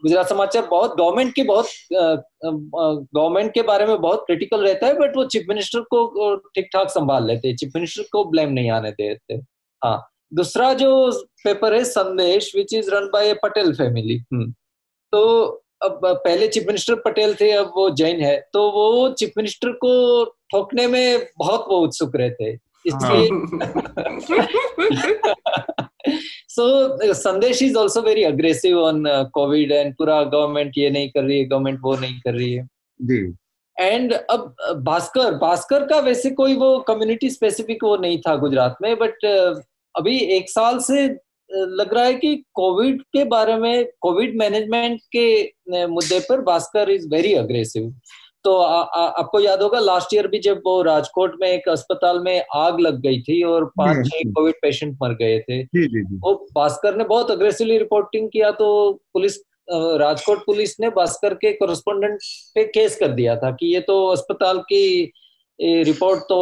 Gujarat Samachar बहुत government की बहुत government uh, के बारे में बहुत critical रहता है बट वो चीफ मिनिस्टर को ठीक ठाक संभाल लेते हैं। चीफ मिनिस्टर को ब्लेम नहीं आने देते। हाँ। दूसरा जो पेपर है Sandesh which is run by Patel family तो अब पहले चीफ मिनिस्टर पटेल थे अब वो जैन है। तो वो चीफ मिनिस्टर को ठोकने में बहुत वो उत्सुक रहते इसलिए so Sandesh is also very aggressive on Covid and पूरा गवर्नमेंट ये नहीं कर रही है गवर्नमेंट वो नहीं कर रही है। एंड अब भास्कर भास्कर का वैसे कोई वो कम्युनिटी स्पेसिफिक वो नहीं था गुजरात में बट uh, अभी एक साल से लग रहा है कि कोविड के बारे में कोविड मैनेजमेंट के मुद्दे पर भास्कर इज़ वेरी अग्रेसिव तो आ, आ, आपको याद होगा लास्ट ईयर भी जब वो राजकोट में एक अस्पताल में आग लग गई थी और पाँच छह कोविड पेशेंट मर गए थे। वो भास्कर ने बहुत अग्रेसिवली रिपोर्टिंग किया तो पुलिस राजकोट पुलिस ने भास्कर के कोरस्पोंडेंट पे केस कर दिया था कि ये तो अस्पताल की रिपोर्ट तो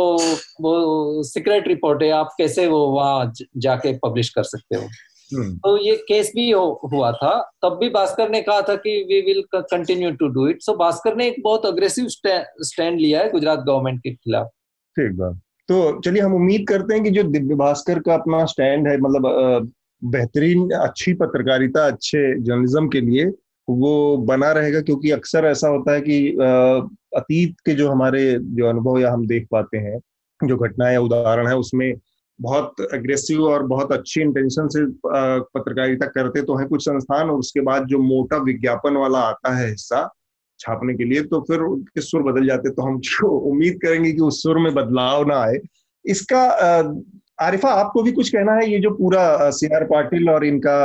वो सीक्रेट रिपोर्ट है आप कैसे वो वहाँ जाके पब्लिश कर सकते हो। तो ये केस भी हुआ था। तब भी भास्कर ने कहा था कि we will continue to do it so Bhaskar ने एक बहुत अग्रेसिव स्टैंड लिया है गुजरात गवर्नमेंट के खिलाफ। ठीक बात। तो चलिए हम उम्मीद करते हैं कि जो दिव्य भास्कर का अपना स्टैंड है मतलब बेहतरीन अच्छी पत्रकारिता अच्छे जर्नलिज्म के लिए वो बना रहेगा क्योंकि अक्सर ऐसा होता है कि अतीत के जो हमारे जो अनुभव या हम देख पाते हैं जो घटनाएँ या उदाहरण है उसमें बहुत अग्रेसिव और बहुत अच्छी इंटेंशन से पत्रकारिता करते तो हैं कुछ संस्थान और उसके बाद जो मोटा विज्ञापन वाला आता है हिस्सा छापने के लिए तो फिर उनके सुर बदल जाते। तो हम उम्मीद करेंगे कि उस सुर में बदलाव ना आए। इसका आरिफा, आपको भी कुछ कहना है? ये जो पूरा सी आर पाटिल और इनका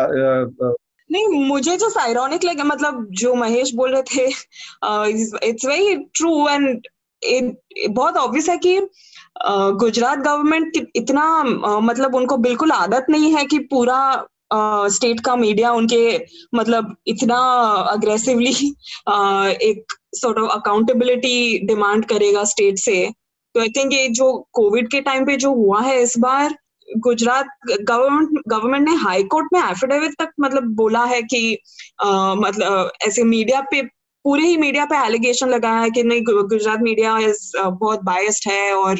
नहीं, मुझे जो साइरोनिक लगे मतलब जो महेश बोल रहे थे इट्स वेरी ट्रू एंड बहुत ऑब्वियस है कि गुजरात गवर्नमेंट इतना मतलब उनको बिल्कुल आदत नहीं है कि पूरा स्टेट का मीडिया उनके मतलब इतना अग्रेसिवली एक सॉर्ट ऑफ़ अकाउंटेबिलिटी डिमांड करेगा स्टेट से। तो आई थिंक ये जो कोविड के टाइम पे जो हुआ है इस बार गुजरात गवर्नमेंट गवर्नमेंट ने हाई कोर्ट में एफिडेविट तक मतलब बोला है कि आ, मतलब ऐसे मीडिया पे पूरे ही मीडिया पे एलिगेशन लगाया है कि नहीं गुजरात मीडिया इज़ बहुत बायस्ड है और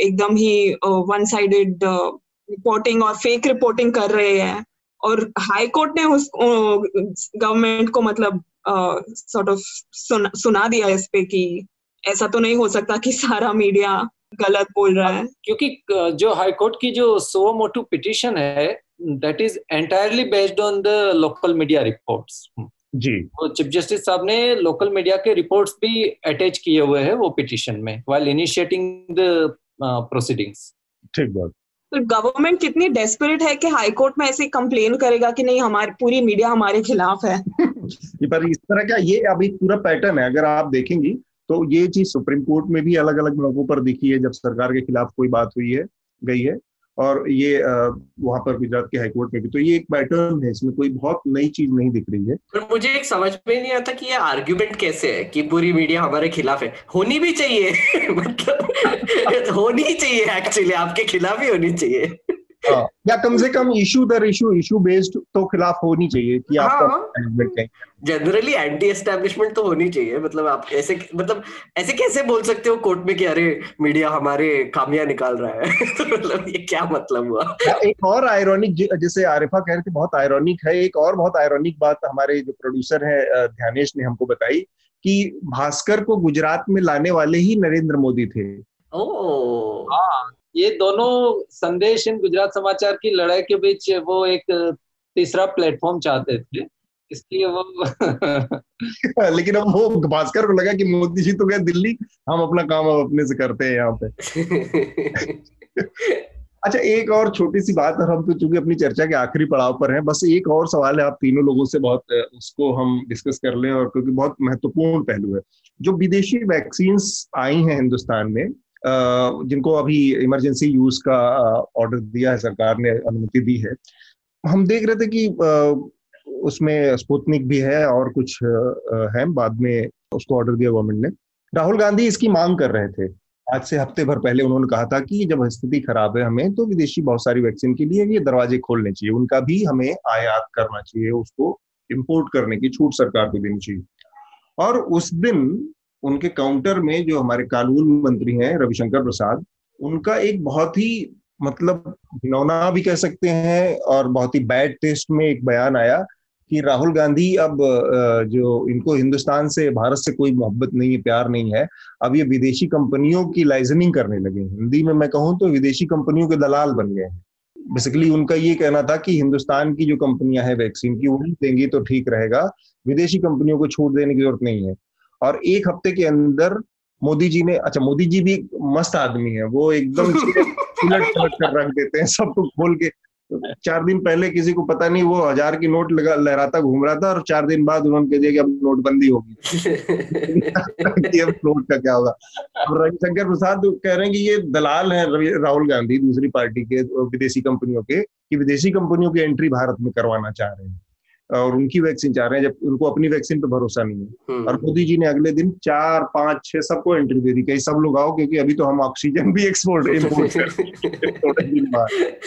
एकदम ही वन साइडेड रिपोर्टिंग और फेक रिपोर्टिंग कर रहे हैं। और हाई कोर्ट ने उस गवर्नमेंट को मतलब सॉर्ट ऑफ़ सुना, सुना दिया इस पे कि ऐसा तो नहीं हो सकता कि सारा मीडिया गलत बोल रहा है। क्योंकि जो हाई कोर्ट की जो सो मोटू पिटिशन है that is entirely based on the local media reports जी। तो चीफ जस्टिस साहब ने लोकल मीडिया के रिपोर्ट्स भी अटैच किए हुए हैं वो पिटिशन में वाइल इनिशिएटिंग द प्रोसीडिंग्स ठीक बात। तो गवर्नमेंट कितनी डेस्परेट है कि हाई कोर्ट में ऐसे कंप्लेन करेगा कि नहीं हमारी पूरी मीडिया हमारे खिलाफ है। पर इस तरह का ये अभी पूरा पैटर्न है अगर आप देखेंगी तो ये चीज़ सुप्रीम कोर्ट में भी अलग अलग मौकों पर दिखी है जब सरकार के खिलाफ कोई बात हुई है गई है। और ये वहाँ पर गुजरात के हाईकोर्ट में भी। तो ये एक पैटर्न है, इसमें कोई बहुत नई चीज़ नहीं दिख रही है। पर मुझे एक समझ में नहीं आता कि ये आर्ग्यूमेंट कैसे है कि पूरी मीडिया हमारे खिलाफ है। होनी भी चाहिए। मतलब होनी चाहिए एक्चुअली आपके खिलाफ ही होनी चाहिए। या कम से कम इशू दर इशू इशू बेस्ड तो खिलाफ होनी चाहिए कि आपका जनरली एंटी एस्टेब्लिशमेंट तो होनी चाहिए मतलब आप ऐसे मतलब ऐसे कैसे बोल सकते हो कोर्ट में कि अरे मीडिया हमारे खामियाँ निकाल रहा है? तो मतलब ये क्या मतलब हुआ? हाँ, एक और आयरॉनिक जैसे आरिफा कह रहे थे बहुत आयरॉनिक है। एक और बहुत आयरॉनिक बात हमारे जो प्रोड्यूसर है ध्यानेश ने हमको बताई कि भास्कर को गुजरात में लाने वाले ही नरेंद्र मोदी थे। ओ हाँ ये दोनों संदेश इन गुजरात समाचार की लड़ाई के बीच वो एक तीसरा प्लेटफॉर्म चाहते थे। इसलिए वो लेकिन अब वो भास्कर को लगा कि मोदी जी तो गए दिल्ली हम अपना काम अब अपने से करते हैं यहाँ पे। अच्छा एक और छोटी सी बात और हम तो चूँकि अपनी चर्चा के आखिरी पड़ाव पर हैं बस एक और सवाल है आप तीनों लोगों से बहुत उसको हम डिस्कस कर लें और क्योंकि बहुत महत्वपूर्ण पहलू है। जो विदेशी वैक्सीन आई हैं हिंदुस्तान में जिनको अभी इमरजेंसी यूज़ का ऑर्डर दिया है, सरकार ने अनुमति दी है। हम देख रहे थे कि उसमें स्पुतनिक भी है और कुछ है। बाद में उसको ऑर्डर दिया गवर्नमेंट ने। राहुल गांधी इसकी मांग कर रहे थे। आज से हफ़्ते भर पहले उन्होंने कहा था कि जब स्थिति खराब है हमें तो विदेशी बहुत सारी वैक्सीन के लिए ये दरवाजे खोलने चाहिए। उनका भी हमें आयात करना चाहिए, उसको इम्पोर्ट करने की छूट सरकार को देनी चाहिए। और उस दिन उनके काउंटर में जो हमारे कानून मंत्री हैं रविशंकर प्रसाद, उनका एक बहुत ही मतलब घिनौना भी कह सकते हैं और बहुत ही बैड टेस्ट में एक बयान आया कि राहुल गांधी अब जो इनको हिंदुस्तान से, भारत से कोई मोहब्बत नहीं है, प्यार नहीं है, अब ये विदेशी कंपनियों की लाइजनिंग करने लगे हिंदी में मैं कहूँ तो विदेशी कंपनियों के दलाल बन गए हैं। बेसिकली उनका ये कहना था कि हिंदुस्तान की जो कंपनियाँ हैं वैक्सीन की वही देंगी तो ठीक रहेगा। विदेशी कंपनियों को छूट देने की ज़रूरत नहीं है। और एक हफ़्ते के अंदर मोदी जी ने अच्छा मोदी जी भी मस्त आदमी है। वो एकदम उलट पलट कर रख देते हैं सबको खोल के। चार दिन पहले किसी को पता नहीं वो हज़ार की नोट लगा लहराता घूम रहा था और चार दिन बाद उन्होंने कह दिया कि अब नोटबंदी होगी। अब नोट का क्या होगा? रविशंकर प्रसाद कह रहे हैं कि ये दलाल है राहुल गांधी दूसरी पार्टी के विदेशी कंपनियों के कि विदेशी कंपनियों की एंट्री भारत में करवाना चाह रहे हैं। और उनकी वैक्सीन चाह रहे हैं जब उनको अपनी वैक्सीन पे भरोसा नहीं है। हम्म। और मोदी जी ने अगले दिन चार पाँच छह सबको एंट्री दे दी कहीं सब लोग आओ क्योंकि अभी तो हम ऑक्सीजन भी एक्सपोर्ट इम्पोर्ट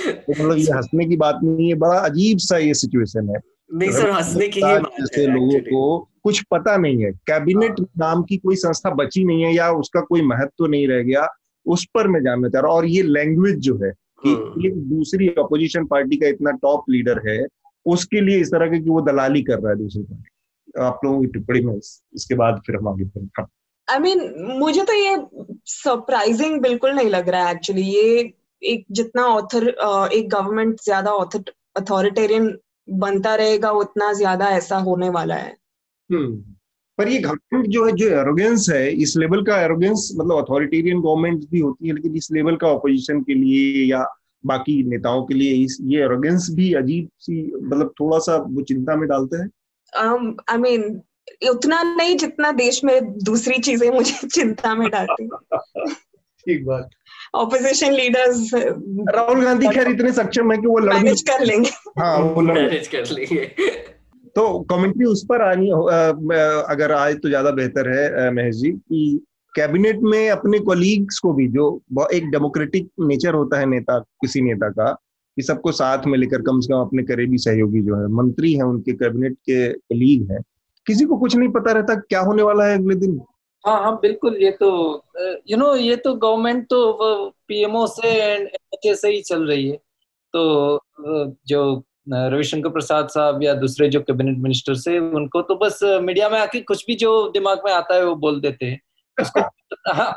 तो मतलब ये हंसने की बात नहीं है बड़ा अजीब सा ये सिचुएशन है। नहीं सर हंसने की जैसे लोगों को कुछ पता नहीं है। कैबिनेट हाँ। नाम की कोई संस्था बची नहीं है या उसका कोई महत्व तो नहीं रह गया उस पर मैं जानना चाह रहा हूँ। और ये लैंग्वेज जो है कि हम्म। एक दूसरी अपोजिशन पार्टी का इतना टॉप लीडर है उसके लिए इस तरह के कि वो दलाली कर रहा है दूसरी पार्टी। आप लोगों की टिप्पणी में इसके बाद फिर हम आगे बढ़ेंगे। आई मीन मुझे तो ये सरप्राइजिंग बिल्कुल नहीं लग रहा है एक्चुअली ये एक जितना ऑथर एक गवर्नमेंट ज़्यादा अथॉरिटेरियन बनता रहेगा उतना ज़्यादा ऐसा होने वाला है। हम्म। पर ये गवर्नमेंट जो है जो एरोगेंस है इस लेवल का एरोगेंस मतलब अथॉरिटेरियन गवर्नमेंट भी होती है लेकिन इस लेवल का ऑपोजिशन के लिए या बाकी नेताओं के लिए इस ये एरोगेंस भी अजीब सी मतलब थोड़ा सा वो चिंता में डालते हैं। आई मीन उतना नहीं जितना देश में दूसरी चीज़ें मुझे चिंता में डालती ठीक बात। ऑपोजिशन लीडर्स राहुल गांधी खैर इतने सक्षम है कि वो लड़ मैनेज कर लेंगे। हाँ वो लड़ मैनेज कर लेंगे। तो कमेंट्री उस पर आनी अगर आए तो ज़्यादा बेहतर है महेश जी कि कैबिनेट में अपने कोलीग्स को भी, जो एक डेमोक्रेटिक नेचर होता है नेता, किसी नेता का, कि सबको साथ में लेकर कम से कम अपने करीबी सहयोगी जो है, मंत्री हैं, उनके कैबिनेट के कलीग हैं, किसी को कुछ नहीं पता रहता क्या होने वाला है अगले दिन। हाँ हाँ बिल्कुल, ये तो यू नो ये तो गवर्नमेंट तो पीएमओ से एंड एच से ही चल रही है। तो जो रविशंकर प्रसाद साहब या दूसरे जो कैबिनेट मिनिस्टर से, उनको तो बस मीडिया में आके कुछ भी जो दिमाग में आता है वो बोल देते हैं। हाँ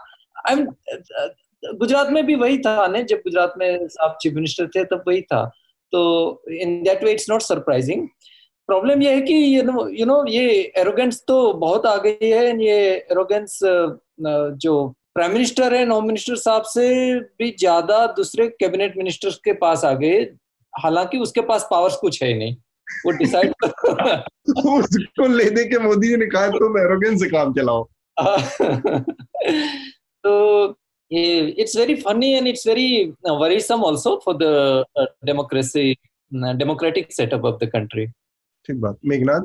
गुजरात में भी वही था ने जब गुजरात में साहब चीफ मिनिस्टर थे तब वही था। तो in that way it's not surprising problem ये है कि यू नो यू नो ये एरोगेंस तो बहुत आ गई है ये एरोगेंस जो प्राइम मिनिस्टर है होम मिनिस्टर साहब से भी ज़्यादा दूसरे कैबिनेट मिनिस्टर्स के पास आ गए। हालाँकि उसके पास पावर्स कुछ है ही नहीं। वो डिसाइड उसको ले दे के मोदी जी ने कहा तुम एरोगेंस से काम चलाओ। तो ये it's very funny and it's very worrisome also for the democracy democratic setup of the country ठीक बात मेघनाथ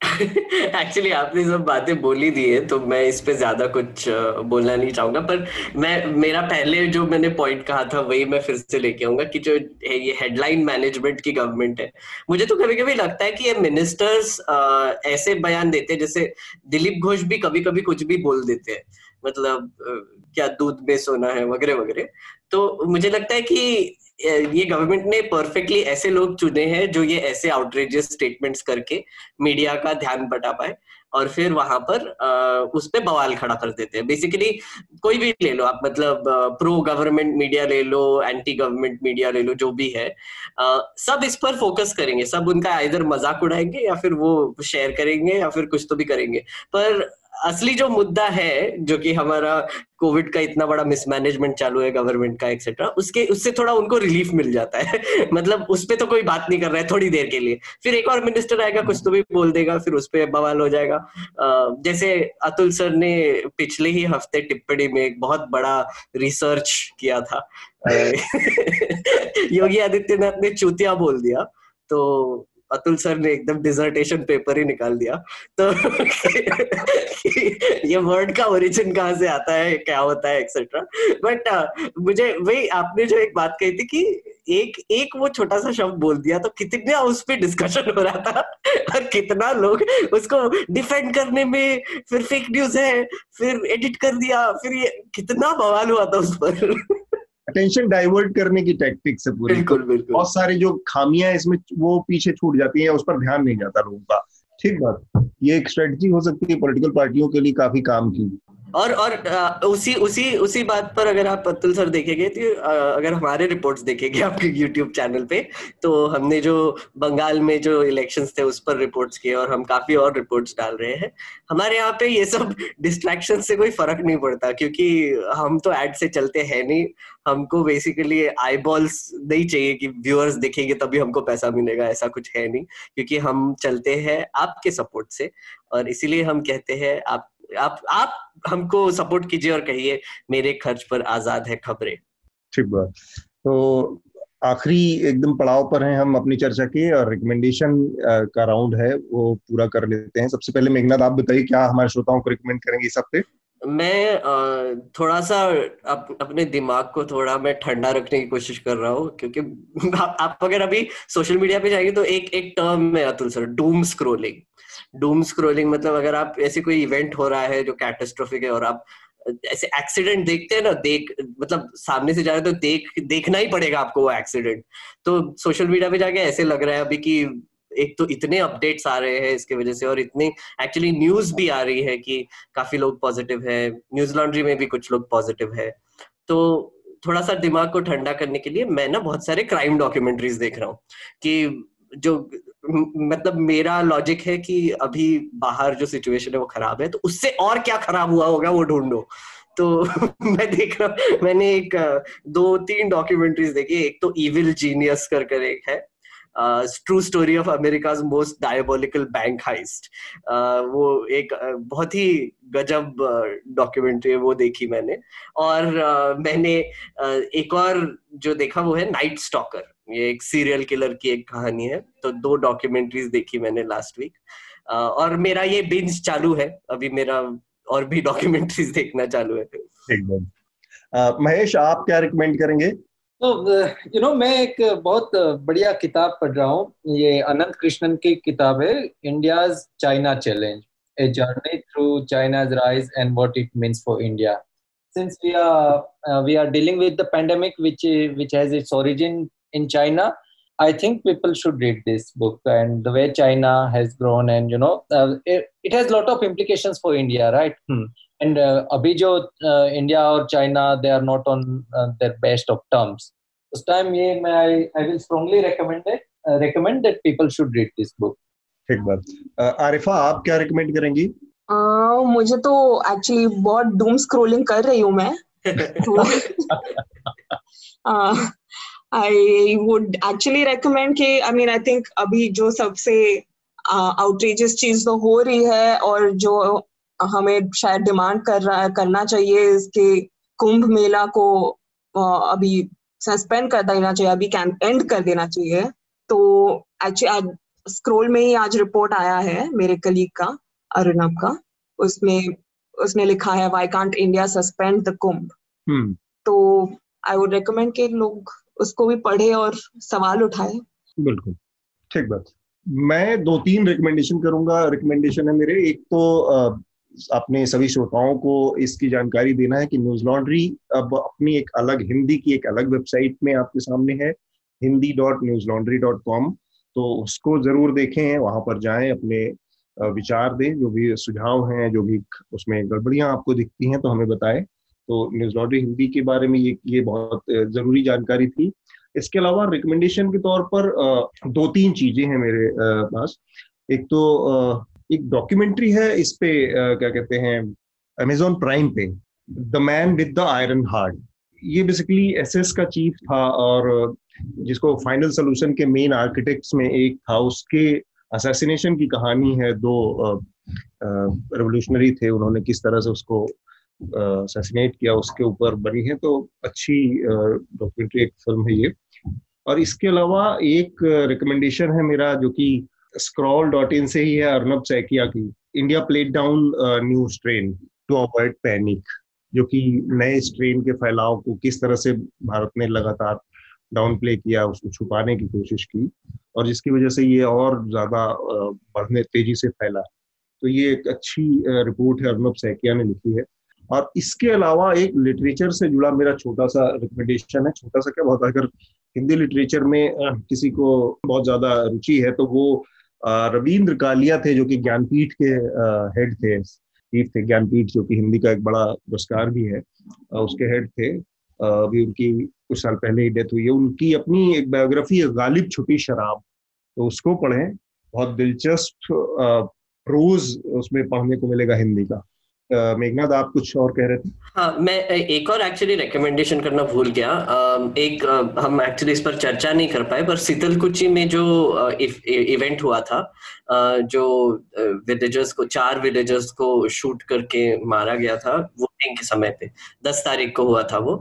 एक्चुअली आपने सब बातें बोली दी है तो मैं इस पे ज़्यादा कुछ बोलना नहीं चाहूँगा, पर मैं, मेरा पहले जो मैंने पॉइंट कहा था, वही मैं फिर से लेके आऊँगा कि जो ये हेडलाइन मैनेजमेंट की गवर्नमेंट है। मुझे तो कभी कभी लगता है कि ये मिनिस्टर्स ऐसे बयान देते हैं, जैसे दिलीप घोष भी कभी कभी कुछ भी बोल देते हैं। मतलब क्या दूध में सोना है वगैरह वगैरह तो मुझे लगता है कि ये गवर्नमेंट ने परफेक्टली ऐसे लोग चुने हैं जो ये ऐसे आउटरेजियस स्टेटमेंट्स करके मीडिया का ध्यान बटा पाए और फिर वहाँ पर उस पे बवाल खड़ा कर देते हैं। बेसिकली कोई भी ले लो आप मतलब प्रो गवर्नमेंट मीडिया ले लो एंटी गवर्नमेंट मीडिया ले लो, जो भी है सब इस पर फोकस करेंगे। सब उनका इधर मज़ाक उड़ाएँगे या फिर वो शेयर करेंगे या फिर कुछ तो भी करेंगे। पर असली जो मुद्दा है जो कि हमारा कोविड का इतना बड़ा मिसमैनेजमेंट चालू है गवर्नमेंट का एक्सेट्रा उसके उससे थोड़ा उनको रिलीफ मिल जाता है। मतलब उस पर तो कोई बात नहीं कर रहा है थोड़ी देर के लिए। फिर एक और मिनिस्टर आएगा कुछ तो भी बोल देगा फिर उस पर बवाल हो जाएगा। जैसे अतुल सर ने पिछले ही हफ़्ते टिप्पणी में एक बहुत बड़ा रिसर्च किया था। योगी आदित्यनाथ ने चूतिया बोल दिया। तो अतुल सर ने एकदम डिजर्टेशन पेपर ही निकाल दिया। तो ये वर्ड का ओरिजिन कहाँ से आता है क्या होता है एक्सेट्रा बट uh, मुझे वही आपने जो एक बात कही थी कि एक एक वो छोटा सा शब्द बोल दिया तो कितने उस पर डिस्कशन हो रहा था और कितना लोग उसको डिफेंड करने में फिर फेक न्यूज़ है फिर एडिट कर दिया फिर ये कितना बवाल हुआ था उस पर। अटेंशन डाइवर्ट करने की टैक्टिक्स है पूरी। बिल्कुल बिल्कुल। बहुत सारी जो खामियाँ इसमें वो पीछे छूट जाती है उस पर ध्यान नहीं जाता लोगों का। ठीक बात। ये एक स्ट्रेटजी हो सकती है पॉलिटिकल पार्टियों के लिए काफ़ी काम की। और और उसी उसी उसी बात पर अगर आप अतुल सर देखेंगे तो अगर हमारे रिपोर्ट्स देखेंगे आपके यूट्यूब चैनल पे तो हमने जो बंगाल में जो इलेक्शंस थे उस पर रिपोर्ट्स किए और हम काफ़ी और रिपोर्ट्स डाल रहे हैं। हमारे यहाँ पे ये सब डिस्ट्रैक्शन से कोई फ़र्क नहीं पड़ता क्योंकि हम तो एड से चलते हैं नहीं। हमको बेसिकली आई बॉल्स नहीं चाहिए कि व्यूअर्स देखेंगे तभी हमको पैसा मिलेगा, ऐसा कुछ है नहीं। क्योंकि हम चलते हैं आपके सपोर्ट से और इसीलिए हम कहते हैं आप आप आप हमको सपोर्ट कीजिए और कहिए मेरे खर्च पर आज़ाद है खबरें। ठीक बात। तो आखिरी एकदम पड़ाव पर हैं हम अपनी चर्चा के और रिकमेंडेशन का राउंड है वो पूरा कर लेते हैं। सबसे पहले मेघनाथ आप बताइए क्या हमारे श्रोताओं को रिकमेंड करेंगे इस हफ़्ते? मैं थोड़ा सा अप, अपने दिमाग को थोड़ा मैं ठंडा रखने की कोशिश कर रहा हूँ क्योंकि आप, आप अगर अभी सोशल मीडिया पे जाएँगे तो एक एक टर्म है Atul sir doom scrolling doom scrolling मतलब अगर आप, ऐसे कोई इवेंट हो रहा है जो कैटेस्ट्रोफिक है और आप, ऐसे एक्सीडेंट देखते हैं ना, देख मतलब सामने से जा रहे तो देख, देखना ही पड़ेगा आपको वो एक्सीडेंट तो सोशल मीडिया पे जाके ऐसे लग रहा है अभी कि एक तो इतने अपडेट्स आ रहे हैं इसके वजह से और इतनी एक्चुअली न्यूज़ भी आ रही है कि काफ़ी लोग पॉजिटिव है. न्यूज़ लॉन्ड्री में भी कुछ लोग पॉजिटिव है. तो थोड़ा सा दिमाग को ठंडा करने के लिए मैं ना बहुत सारे क्राइम डॉक्यूमेंट्रीज देख रहा हूँ कि जो मतलब मेरा लॉजिक है कि अभी बाहर जो सिचुएशन है वो खराब है तो उससे और क्या खराब हुआ होगा वो ढूंढो। तो मैं देख रहा मैंने एक दो तीन डॉक्यूमेंट्रीज देखी एक तो इविल जीनियस कर कर एक है true story of America most diabolical bank heist वो एक uh, बहुत ही गजब डॉक्यूमेंट्री है वो देखी मैंने। और uh, मैंने uh, एक और जो देखा वो है नाइट स्टॉकर ये एक सीरियल किलर की एक कहानी है। तो दो डॉक्यूमेंट्रीज देखी मैंने लास्ट वीक और मेरा ये बिंज चालू है। अभी मेरा और भी डॉक्यूमेंट्रीज देखना चालू है। एकदम। महेश आप क्या रिकमेंड करेंगे? तो यू नो मैं एक बहुत बढ़िया किताब पढ़ रहा हूँ। ये अनंत कृष्णन की किताब है India's China challenge a journey through China's rise and what it means for India since we are uh, we are dealing with the pandemic which which has its origin in china i think people should read this book and the way china has grown and you know uh, it, it has a lot of implications for india right hmm. And uh, अभी जो India uh, और China they are not on their best of terms उस time ये मैं I I will strongly recommend recommend that people should read this book ठीक बात uh, Arifa आप क्या रेकमेंड करेंगी uh, मुझे तो एक्चुअली बहुत डूम स्क्रॉलिंग कर रही हूँ मैं आई वुड एक्चुअली रेकमेंड कि आई मीन आई थिंक अभी जो सबसे आउटरीजियस uh, चीज़ तो हो रही है और जो हमें शायद डिमांड कर रहा करना चाहिए इसके कुंभ मेला को अभी सस्पेंड कर देना चाहिए अभी कैन एंड कर देना चाहिए। तो एक्चुअली आज स्क्रोल में ही आज रिपोर्ट आया है मेरे कलीग का अरुणब का। उसमें उसने लिखा है why can't India suspend the Kumbh? तो आई वुड रिकमेंड के लोग उसको भी पढ़े और सवाल उठाए। बिल्कुल। ठीक बात। मैं दो तीन रिकमेंडेशन करूँगा। रिकमेंडेशन है मेरे। एक तो अपने सभी श्रोताओं को इसकी जानकारी देना है कि न्यूज़ लॉन्ड्री अब अपनी एक अलग हिंदी की एक अलग वेबसाइट में आपके सामने है। Hindi dot news laundry dot com तो उसको ज़रूर देखें, वहाँ पर जाएँ, अपने विचार दें। जो भी सुझाव हैं, जो भी उसमें गड़बड़ियाँ आपको दिखती हैं तो हमें बताएँ। तो न्यूज़ लॉन्ड्री हिंदी के बारे में ये ये बहुत ज़रूरी जानकारी थी। इसके अलावा रिकमेंडेशन के तौर पर दो तीन चीज़ें हैं मेरे पास। एक तो एक डॉक्यूमेंट्री है इस पे क्या कहते हैं अमेजोन प्राइम पे the man with the iron heart ये बेसिकली एसएस का चीफ था और जिसको फाइनल सोल्यूशन के मेन आर्किटेक्ट्स में एक था, उसके असैसिनेशन की कहानी है। दो रेवोल्यूशनरी थे, उन्होंने किस तरह से उसको असैसिनेट किया, उसके ऊपर बनी है तो अच्छी डॉक्यूमेंट्री एक फ़िल्म है ये। और इसके अलावा एक रिकमेंडेशन है मेरा, जो कि स्क्रॉल डॉट इन से ही है अर्नब सैकिया की India played down new strain to avoid panic जो कि नए स्ट्रेन के फैलाव को किस तरह से भारत ने लगातार डाउन प्ले किया, उसको छुपाने की कोशिश की, और जिसकी वजह से ये और ज़्यादा बढ़ने, तेज़ी से फैला। तो ये एक अच्छी रिपोर्ट है अर्नब सैकिया ने लिखी है। और इसके अलावा एक लिटरेचर से जुड़ा मेरा छोटा सा रिकमेंडेशन है। छोटा सा क्या बहुत अगर हिंदी लिटरेचर में किसी को बहुत ज़्यादा रुचि है तो वो रविंद्र कालिया थे जो कि ज्ञानपीठ के हेड थे। चीफ थे ज्ञानपीठ, जो कि हिंदी का एक बड़ा पुरस्कार भी है उसके हेड थे। अभी उनकी कुछ साल पहले ही डेथ हुई है। उनकी अपनी एक बायोग्राफी है, गालिब छुपी शराब। तो उसको पढ़ें, बहुत दिलचस्प प्रोज उसमें पढ़ने को मिलेगा हिंदी का। मेघनाथ, आप कुछ और कह रहे थे? हाँ मैं एक और एक्चुअली रिकमेंडेशन करना भूल गया। एक हम एक्चुअली इस पर चर्चा नहीं कर पाए, पर शीतल कुची में जो इवेंट हुआ था जो विलेजर्स को, चार विलेजर्स को शूट करके मारा गया था वोटिंग के समय पे, दस तारीख को हुआ था वो।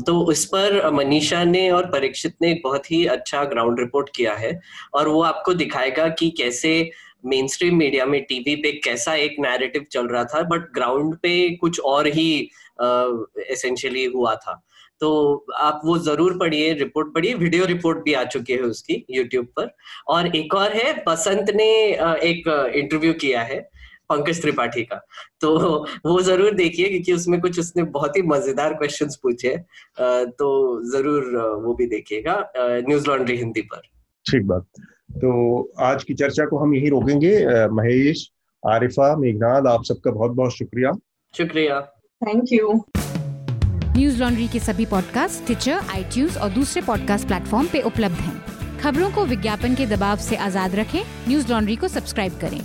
तो उस पर मनीषा ने और परीक्षित ने एक बहुत ही अच्छा ग्राउंड रिपोर्ट किया है, और वो आपको दिखाएगा कि कैसे मेन स्ट्रीम मीडिया में टीवी पे कैसा एक नैरेटिव चल रहा था बट ग्राउंड पे कुछ और ही एसेंशियली uh, हुआ था। तो आप वो ज़रूर पढ़िए रिपोर्ट पढ़िए वीडियो रिपोर्ट भी आ चुकी है उसकी यूट्यूब पर। और एक और है बसंत ने एक इंटरव्यू किया है पंकज त्रिपाठी का। तो वो ज़रूर देखिए क्योंकि उसमें कुछ उसने बहुत ही मज़ेदार क्वेश्चंस पूछे तो ज़रूर वो भी देखिएगा न्यूज़ लॉन्ड्री हिंदी पर। ठीक बात। तो आज की चर्चा को हम यही रोकेंगे। महेश आरिफा मेघनाथ आप सबका बहुत बहुत शुक्रिया। शुक्रिया। थैंक यू न्यूज़ लॉन्ड्री के सभी पॉडकास्ट ट्विटर आई और दूसरे पॉडकास्ट प्लेटफॉर्म पे उपलब्ध हैं। खबरों को विज्ञापन के दबाव से आज़ाद रखें। न्यूज़ लॉन्ड्री को सब्सक्राइब करें।